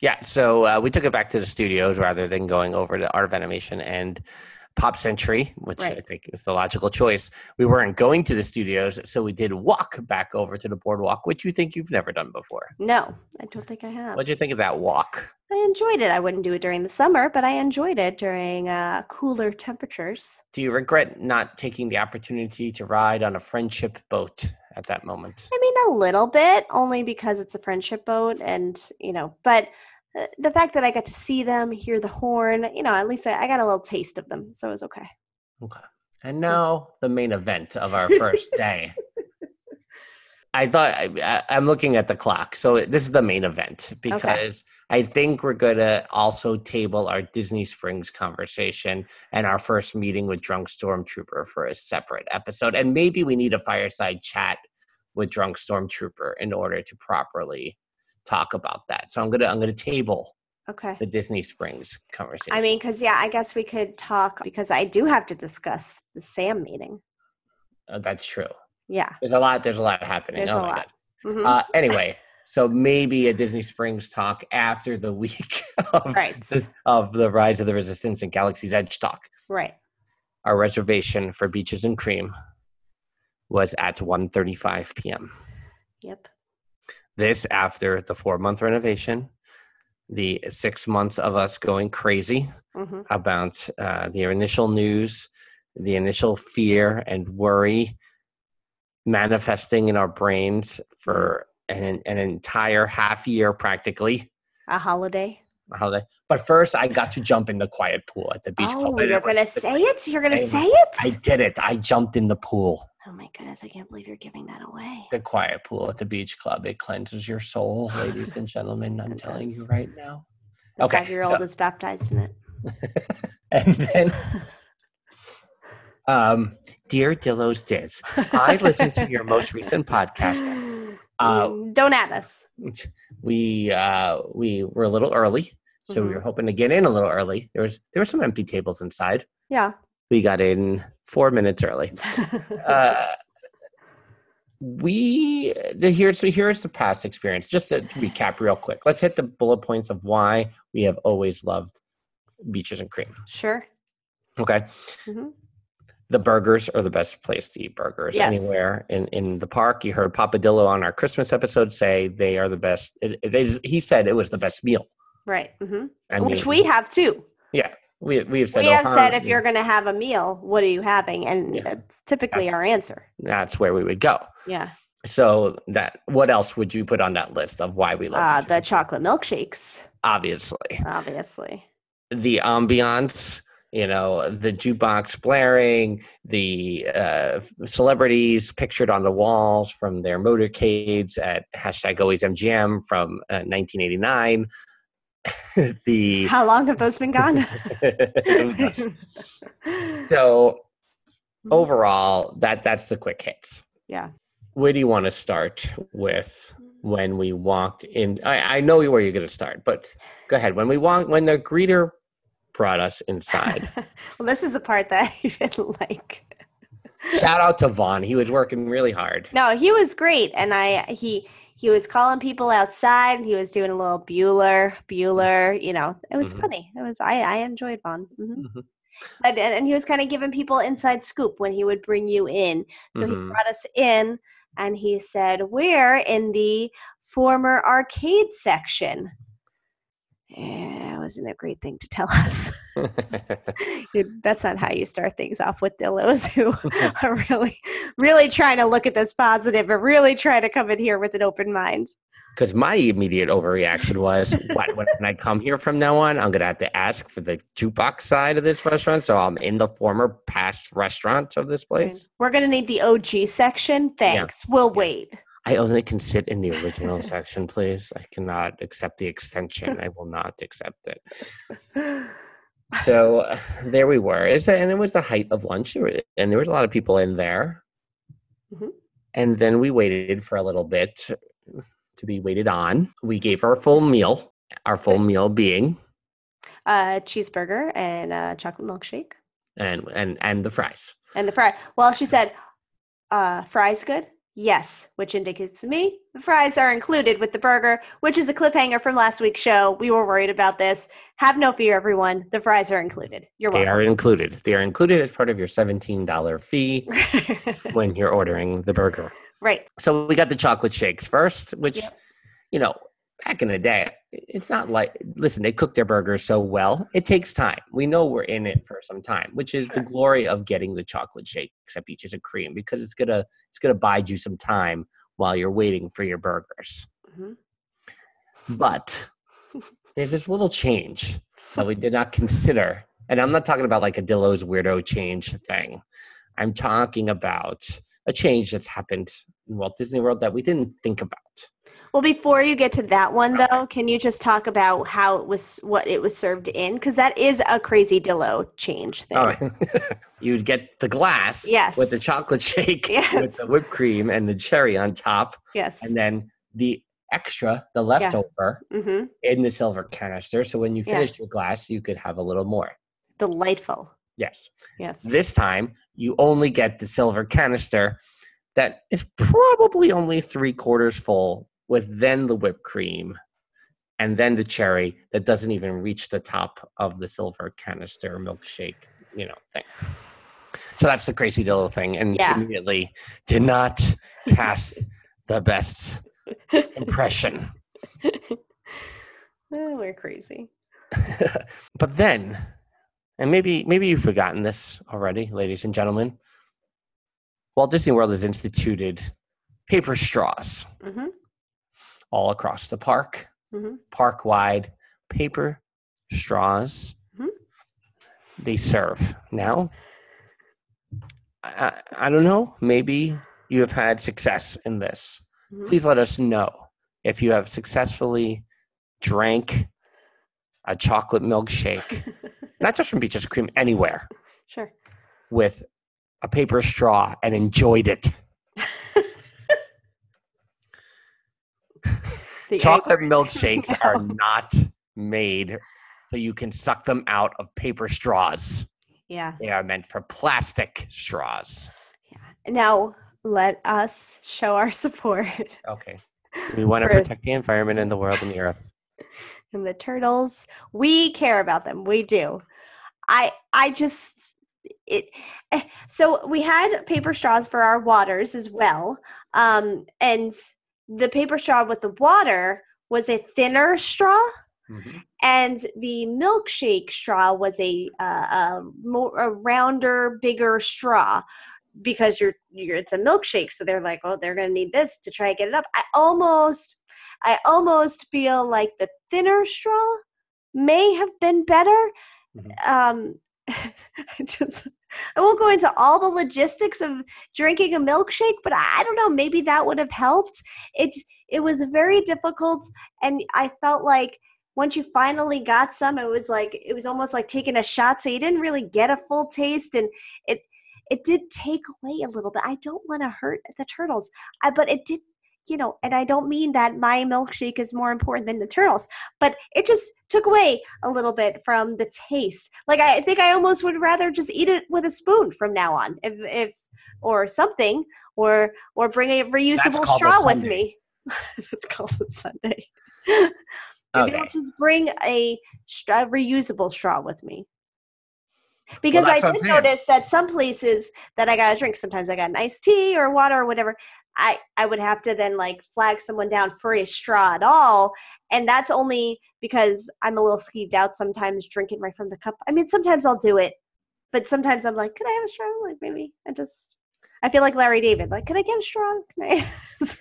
Yeah, so uh, we took it back to the studios rather than going over to Art of Animation and Pop Century, which I think is the logical choice. We weren't going to the studios, so we did walk back over to the boardwalk, which you think you've never done before. no i don't think i have What'd you think of that walk? i enjoyed it i wouldn't do it during the summer but i enjoyed it during uh cooler temperatures Do you regret not taking the opportunity to ride on a friendship boat at that moment? i mean a little bit only because it's a friendship boat and you know but Uh, the fact that i got to see them hear the horn you know at least I, I got a little taste of them so it was okay Okay. And mm. now the main event of our first day. I thought I, I, I'm looking at the clock, so this is the main event because I think we're gonna also table our Disney Springs conversation and our first meeting with Drunk Stormtrooper for a separate episode, and maybe we need a fireside chat with Drunk Stormtrooper in order to properly talk about that. So I'm gonna I'm gonna table okay the Disney Springs conversation. I mean, because yeah, I guess we could talk because I do have to discuss the Sam meeting. Uh, that's true. Yeah, There's a lot. There's a lot happening. There's oh a lot. Mhm. Uh, anyway, so maybe a Disney Springs talk after the week of, right, the, of the Rise of the Resistance and Galaxy's Edge talk. right. Our reservation for Beaches and Cream was at 1.35 p.m. Yep. This after the four-month renovation, the six months of us going crazy hmm about uh, the initial news, the initial fear and worry manifesting in our brains for an, an entire half year practically A holiday. A holiday. But first, I got to jump in the quiet pool at the beach oh, club. you're gonna say it? You're gonna say it? I did it. I jumped in the pool, oh my goodness, I can't believe you're giving that away. the quiet pool at the beach club. It cleanses your soul, ladies and gentlemen. I'm telling you right now. The Okay, five year old so- is baptized in it. And then, um, dear Dillo's Diz, I listened to your most recent podcast. Uh, Mm, Don't at us. we uh, we were a little early, so we Mhm. were hoping to get in a little early. There was there were some empty tables inside. Yeah. We got in four minutes early. Uh, we the here's so here's the past experience. Just to recap real quick. Let's hit the bullet points of why we have always loved beaches and cream. sure. Okay. Mhm. The burgers are the best place to eat burgers Yes. anywhere in, in the park. You heard Papadillo on our Christmas episode say they are the best. It, it is, he said it was the best meal. Right. Mm-hmm. I Which we have too. yeah, we we have said we have O'Hara- said if you're going to have a meal, what are you having? And Yeah. that's typically That's- our answer. that's where we would go. Yeah. So that what else would you put on that list of why we love Uh, the chocolate milkshakes, obviously obviously. the ambiance you know the jukebox blaring the uh, celebrities pictured on the walls from their motorcades at hashtag always mgm from uh, 1989 the How long have those been gone? so hmm. overall that that's the quick hits yeah. where do you want to start with when we walked in i, I know where you're going to start but go ahead when we walked when the greeter brought us inside well, this is the part that I didn't like. Shout out to Vaughn. He was working really hard. No, he was great, and I he he was calling people outside. He was doing a little Bueller, Bueller. You know, it was Mhm. funny. It was I I enjoyed Vaughn. hmm Mhm. And, and he was kind of giving people inside scoop when he would bring you in. So he brought us in, and he said, "We're in the former arcade section." Yeah, wasn't a great thing to tell us. That's not how you start things off with Dillos who are really, really trying to look at this positive and really trying to come in here with an open mind. Because my immediate overreaction was, what? When I come here from now on, I'm gonna have to ask for the jukebox side of this restaurant, so I'm in the former past restaurant of this place. We're going to need the OG section. Thanks. We'll wait. I only can sit in the original section, please. I cannot accept the extension. I will not accept it. So uh, there we were. It's and it was the height of lunch, and there was a lot of people in there. Mhm. And then we waited for a little bit to be waited on. We gave our full meal. Our full meal being Uh, cheeseburger and a chocolate milkshake and and and the fries. and the fry. Well, she said, uh, fries good? Yes, which indicates to me the fries are included with the burger, which is a cliffhanger from last week's show. We were worried about this. Have no fear, everyone. The fries are included. You're welcome. They are included. They are included as part of your seventeen dollar fee when you're ordering the burger. right. So we got the chocolate shakes first, which, Yep. you know, back in the day, it's not like, listen, they cook their burgers so well. It takes time. We know we're in it for some time, which is the glory of getting the chocolate shakes at Beaches and Cream because it's gonna it's gonna bide you some time while you're waiting for your burgers. Mhm. But there's this little change that we did not consider, and I'm not talking about like a Dillo's weirdo change thing. I'm talking about a change that's happened in Walt Disney World that we didn't think about. Well, before you get to that one, though, can you just talk about how it was, what it was served in? Because that is a crazy Dillo change thing. Oh, you'd get the glass Yes. with the chocolate shake with the whipped cream and the cherry on top, Yes. and then the extra, the leftover, hmm in the silver canister. So when you Yeah. your glass, you could have a little more. Delightful. Yes. Yes. This time, you only get the silver canister that is probably only three quarters full, with then the whipped cream and then the cherry that doesn't even reach the top of the silver canister milkshake, you know, thing. So that's the crazy little thing, and Yeah. immediately did not cast the best impression. Oh, we're crazy. but then, and maybe maybe you've forgotten this already, ladies and gentlemen. Walt Disney World has instituted paper straws hmm all across the park, hmm park wide, paper straws Mhm. they serve. Now, I, I don't know. Maybe you have had success in this. Mhm. Please let us know if you have successfully drank a chocolate milkshake, not just from Beaches Cream, anywhere Sure. with a paper straw and enjoyed it. The Chocolate anger. milkshakes are not made so you can suck them out of paper straws. Yeah. They are meant for plastic straws. Yeah. Now let us show our support Okay. We want to protect the environment and the world and the earth. and the turtles. We care about them. We do. I I just it eh, so we had paper straws for our waters as well. Um and the paper straw with the water was a thinner straw and the milkshake straw was a uh, a more a rounder, bigger straw because you're you're it's a milkshake, so they're like, oh, they're gonna need this to try to get it up. I almost I almost feel like the thinner straw may have been better. Mhm. Um, I just I won't go into all the logistics of drinking a milkshake, but I don't know. Maybe that would have helped. It it was very difficult, and I felt like once you finally got some, it was like it was almost like taking a shot. So you didn't really get a full taste, and it it did take away a little bit. I don't want to hurt the turtles, I, but it did. You know, and I don't mean that my milkshake is more important than the turtles, but it just took away a little bit from the taste. Like I think I almost would rather just eat it with a spoon from now on, if if or something, or or bring a reusable a straw with me. That's called a Sunday. Maybe I'll just bring a, stra- reusable straw with me. Because I I'm did notice that some places that I got a drink, sometimes I got an iced tea or water or whatever. I I would have to then like flag someone down for a straw at all, and that's only because I'm a little skeeved out sometimes drinking right from the cup. I mean, sometimes I'll do it, but sometimes I'm like, could I have a straw? Like maybe I just I feel like Larry David. Like, could I get a straw? Can I?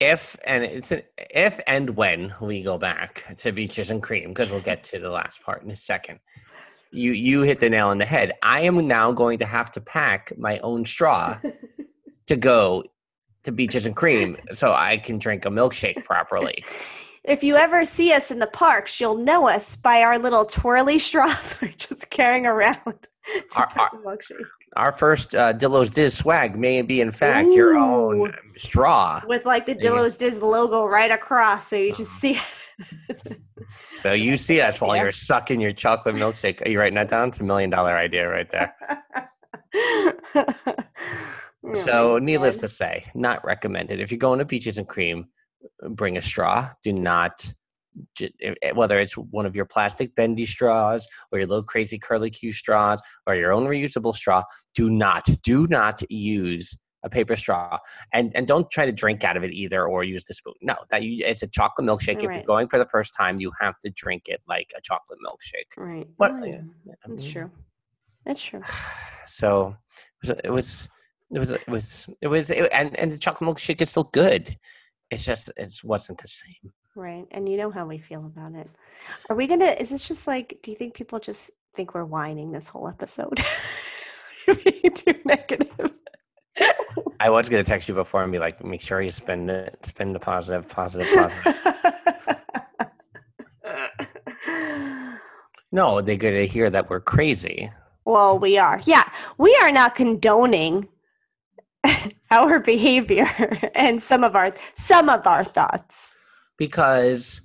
If and it's an, if and when we go back to beaches and cream, because we'll get to the last part in a second. You you hit the nail on the head. I am now going to have to pack my own straw to go to beaches and cream so I can drink a milkshake properly. If you ever see us in the parks, you'll know us by our little twirly straws we're just carrying around. to Our- our-. Our first uh, Dillo's Diz swag may be in fact your own straw. With like the. Dillo's Diz logo right across, so you just Uh-huh. see it. So you see us while you're sucking your chocolate milkshake. Are you writing that down? It's a million dollar idea right there. Oh So, needless to say, not recommended. If you're going to Beaches and Cream, bring a straw. Do not, eh, eh, whether it's one of your plastic bendy straws or your little crazy curly Q straws or your own reusable straw, do not, do not use a paper straw and and don't try to drink out of it either or use the spoon no that you, it's a chocolate milkshake if you're going for the first time you have to drink it like a chocolate milkshake right. What- Oh, yeah, That's mm-hmm. true. That's true. so it was it was it was it was it, and and the chocolate milkshake is still good it's just it wasn't the same Right. And you know how we feel about it. Are we gonna is this just like do you think people just think we're whining this whole episode? Being too negative. I was going to text you before and be like make sure you spend it spend the positive positive positive no they're going to hear that we're crazy well, we are. Yeah. We are not condoning our behavior and some of our some of our thoughts. because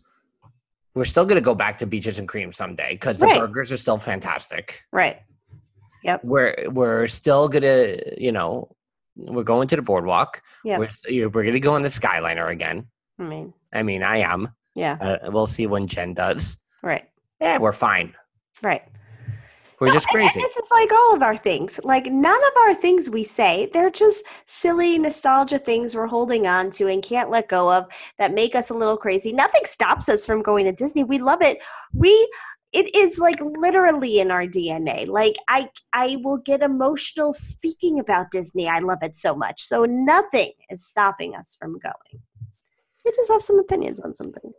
we're still going to go back to beaches and cream someday because the Right. burgers are still fantastic Right. Yep. We're we're still going to you know we're going to the boardwalk Yeah. we're, we're going to go on the skyliner again I mean, i mean i am yeah. Uh, we'll see when Jen does. Right. Yeah, we're fine. Right. We're No, just crazy. This is like all of our things. Like none of our things we say, they're just silly nostalgia things we're holding on to and can't let go of that make us a little crazy. Nothing stops us from going to Disney. We love it. We it is like literally in our DNA. Like I I will get emotional speaking about Disney. I love it so much. So nothing is stopping us from going. We just have some opinions on some things.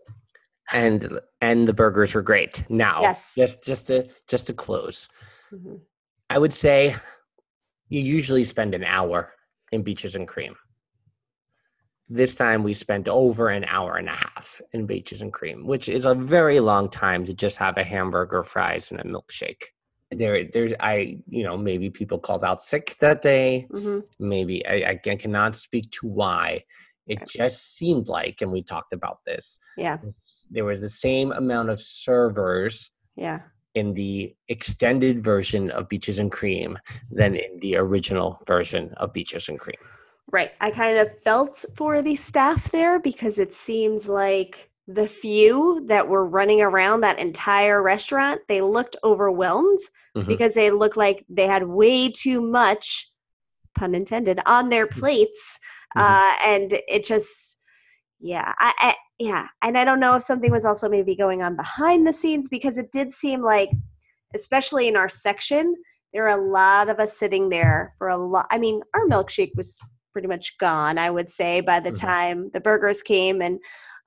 and and the burgers were great. Now, Yes. just just to just to close, Mhm. I would say you usually spend an hour in Beaches and Cream. This time we spent over an hour and a half in Beaches and Cream, which is a very long time to just have a hamburger, fries, and a milkshake. There, there, I, you know, maybe people called out sick that day. Mhm. Maybe I, I cannot speak to why. It just seemed like, and we talked about this, Yeah. there was the same amount of servers Yeah. in the extended version of Beaches and Cream than in the original version of Beaches and Cream. Right. I kind of felt for the staff there because it seemed like the few that were running around that entire restaurant, they looked overwhelmed Mhm. because they looked like they had way too much, pun intended, on their plates. Mhm. Uh, and it just, yeah, I, I, yeah. And I don't know if something was also maybe going on behind the scenes because it did seem like, especially in our section, there were a lot of us sitting there for a lot. I mean, our milkshake was pretty much gone, I would say, by the Mhm. time the burgers came. And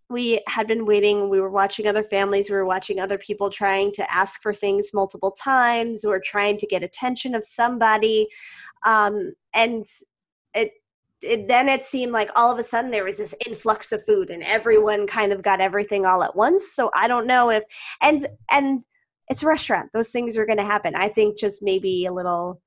we had been waiting. We were watching other families. We were watching other people trying to ask for things multiple times or trying to get attention of somebody. Um, and it, it then it seemed like all of a sudden there was this influx of food and everyone kind of got everything all at once. So I don't know if and and it's a restaurant. Those things are going to happen. I think just maybe a little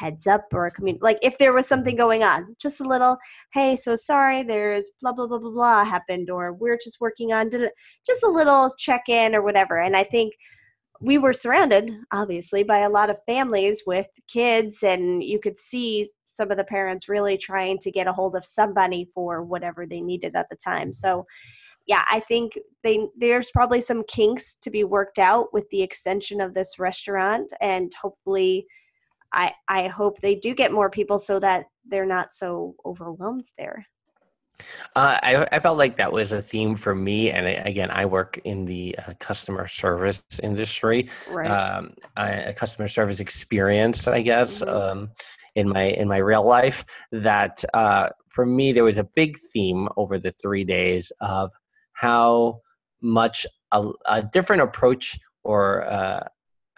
heads up or a community like if there was something mm-hmm. going on just a little hey so sorry there's blah blah blah blah blah happened or we're just working on da-da-da." just a little check in or whatever and i think we were surrounded obviously by a lot of families with kids and you could see some of the parents really trying to get a hold of somebody for whatever they needed at the time so yeah i think they there's probably some kinks to be worked out with the extension of this restaurant and hopefully i i hope they do get more people so that they're not so overwhelmed there Uh, I, I felt like that was a theme for me. And I, again, I work in the uh, customer service industry. right um, a a customer service experience, I guess, Mhm. um, in my in my real life. That uh, for me, there was a big theme over the three days of how much a, a different approach or uh,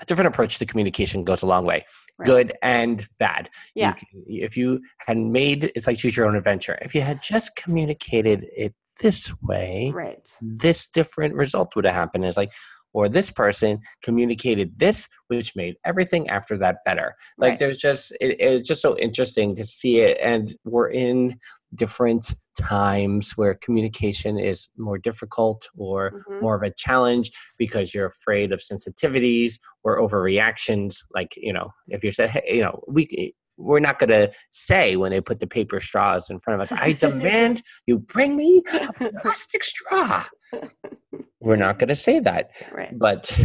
a different approach to communication goes a long way, Right. good and bad. You Yeah. can- if you had made it's like choose your own adventure. If you had just communicated it this way, right this different result would have happened. It's like, or this person communicated this, which made everything after that better. Like, Right. there's just, it, it's just so interesting to see it. And we're in different times where communication is more difficult or Mhm. more of a challenge because you're afraid of sensitivities or overreactions. Like, you know, if you said, hey, you know, we, we're not going to say when they put the paper straws in front of us, I demand you bring me a plastic straw. We're not going to say that. right But,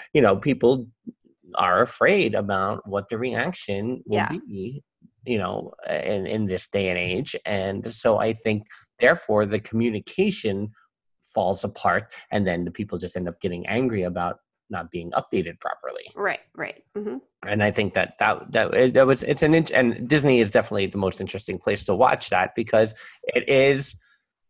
you know, people are afraid about what the reaction will Yeah. be, you know, in, in this day and age. And so I think, therefore, the communication falls apart. And then the people just end up getting angry about not being updated properly right right hmm and I think that that that that was it's an int- and Disney is definitely the most interesting place to watch that because it is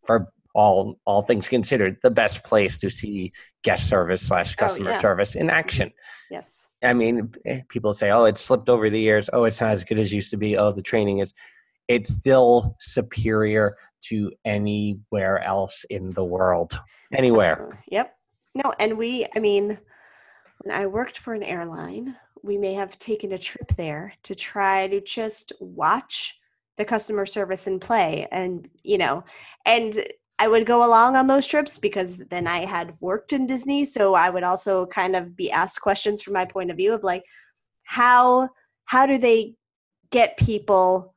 for all all things considered the best place to see guest service slash customer Oh, yeah. service in action. yes I mean, eh, people say, "Oh, it's slipped over the years. Oh, it's not as good as it used to be. Oh, the training is." It's still superior to anywhere else in the world. Anywhere. Absolutely. Yep. No, and we, I mean, when I worked for an airline, we may have taken a trip there to try to just watch the customer service in play. And, you know, and I would go along on those trips because then I had worked in Disney. So I would also kind of be asked questions from my point of view of like, how, how do they get people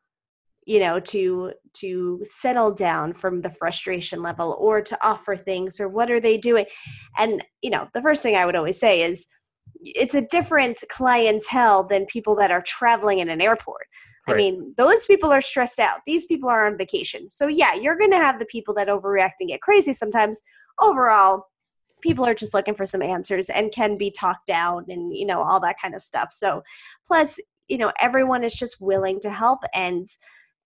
you know to to settle down from the frustration level or to offer things or what are they doing and you know the first thing i would always say is it's a different clientele than people that are traveling in an airport i mean those people are stressed out. These people are on vacation. So yeah you're going to have the people that overreact and get crazy sometimes. Overall people are just looking for some answers and can be talked down and you know all that kind of stuff. So plus you know everyone is just willing to help and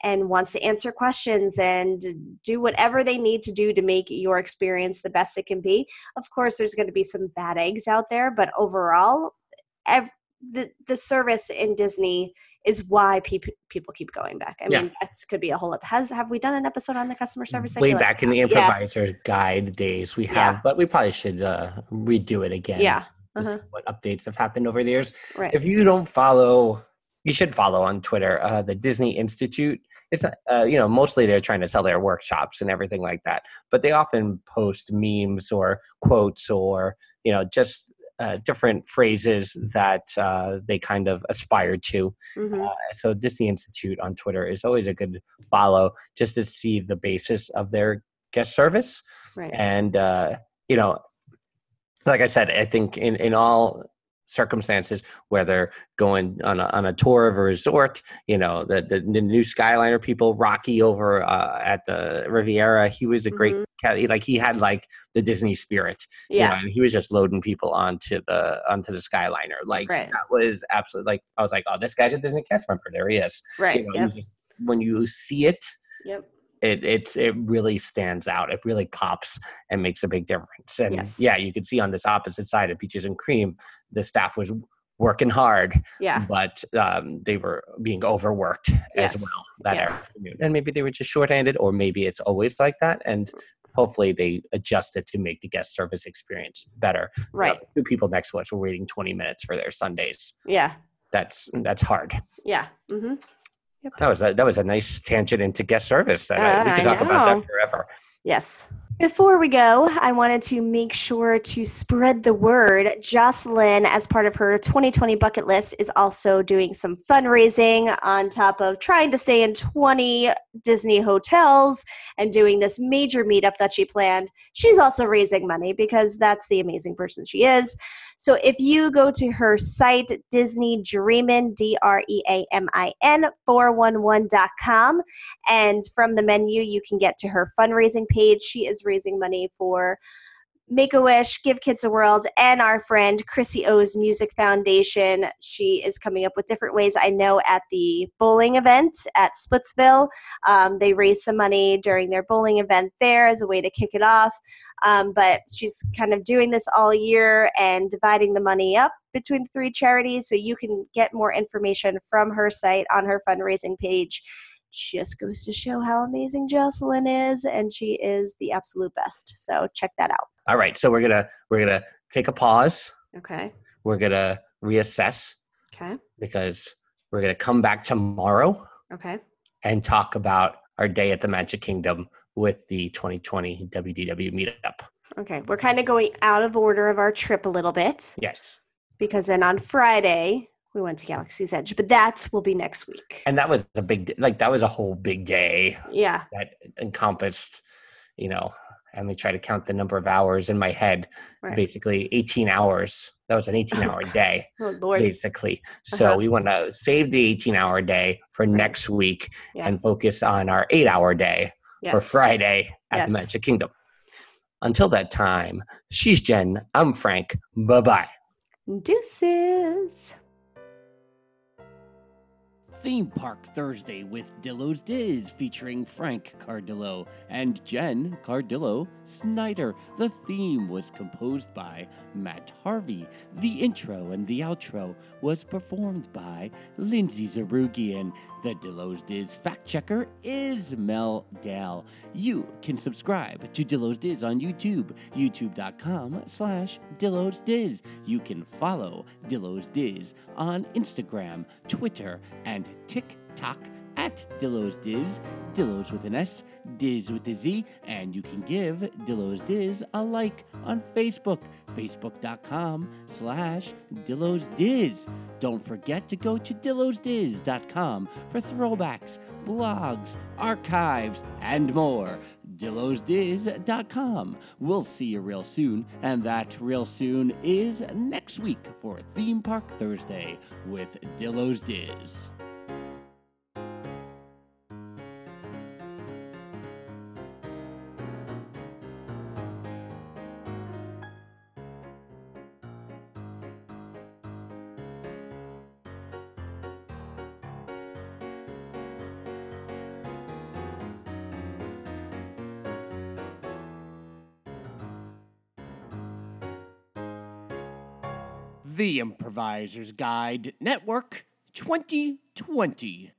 and wants to answer questions and do whatever they need to do to make your experience the best it can be. Of course, there's going to be some bad eggs out there, but overall, ev- the the service in Disney is why people people keep going back. I Yeah. mean, that could be a whole. ep- Has have we done an episode on the customer service? Way like- back in the Yeah. guide days, we have, Yeah. but we probably should uh, redo it again. Yeah. Uh-huh. What updates have happened over the years? Right. If you don't follow, you should follow on Twitter uh, the Disney Institute. It's not, uh, you know, mostly they're trying to sell their workshops and everything like that, but they often post memes or quotes or you know just uh, different phrases that uh, they kind of aspire to. Mhm. Uh, so Disney Institute on Twitter is always a good follow just to see the basis of their guest service. Right. And uh, you know, like I said, I think in in all circumstances, whether going on a, on a tour of a resort, you know, the the, the new Skyliner people, Rocky over uh, at the Riviera, he was a great Mhm. Like he had like the Disney spirit, you Yeah. know, and he was just loading people onto the onto the Skyliner. Like Right. that was absolutely like I was like, oh, this guy's a Disney cast member. There he is. Right. You know, Yep. you just, when you see it, Yep. It it's it really stands out. It really pops and makes a big difference. And Yes. yeah, you can see on this opposite side of Beaches and Cream, the staff was working hard, Yeah. but um, they were being overworked Yes. as well that Yes. afternoon. And maybe they were just shorthanded, or maybe it's always like that. And hopefully they adjusted to make the guest service experience better. You know, Right. two people next to us were waiting 20 minutes for their sundaes. Yeah. That's that's hard. Yeah. Hmm That was a, that was a nice tangent into guest service. That I, we Uh, could I talk about that forever. Yes. Before we go, I wanted to make sure to spread the word. Jocelyn, as part of her 2020 bucket list, is also doing some fundraising on top of trying to stay in 20 Disney hotels and doing this major meetup that she planned. She's also raising money because that's the amazing person she is. So if you go to her site, Disney Dreamin, D R E A M I N 411.com, and from the menu, you can get to her fundraising page. She is raising money for Make a Wish, Give Kids a World, and our friend Chrissy O's Music Foundation. She is coming up with different ways. I know at the bowling event at Splitsville, um, they raised some money during their bowling event there as a way to kick it off. Um, but she's kind of doing this all year and dividing the money up between the three charities. So you can get more information from her site on her fundraising page just goes to show how amazing Jocelyn is, and she is the absolute best. So check that out. All right, so we're gonna we're gonna take a pause. Okay. We're gonna reassess Okay. because we're gonna come back tomorrow Okay. and talk about our day at the Magic Kingdom with the 2020 WDW meetup. Okay. We're kind of going out of order of our trip a little bit Yes, because then on Friday we went to Galaxy's Edge, but that will be next week. and that was a big like that was a whole big day Yeah. that encompassed, you know. Let me try to count the number of hours in my head. Right. Basically, 18 hours. That was an 18 hour day. Oh Lord. basically. So Uh-huh. we want to save the 18 hour day for next week Yeah. and focus on our eight hour day for Friday at Yes. the Magic Kingdom. Until that time, she's Jen. I'm Frank. Bye bye. Deuces. Theme Park Thursday with Dillo's Diz featuring Frank Cardillo and Jen Cardillo Snyder. The theme was composed by Matt Harvey. The intro and the outro was performed by Lindsay Zarugian. The Dillo's Diz fact checker is Mel Dell. You can subscribe to Dillo's Diz on YouTube, youtube.com slash Dillo's Diz. You can follow Dillo's Diz on Instagram, Twitter, and TikTok at Dillo's Diz, Dillo's with an S, Diz with a Z, and you can give Dillo's Diz a like on Facebook, facebook.com slash Dillo's Diz. Don't forget to go to dillosdiz.com for throwbacks, blogs, archives, and more. dillosdiz.com. We'll see you real soon, and that real soon is next week for Theme Park Thursday with Dillo's Diz. The Improviser's Guide Network 2020.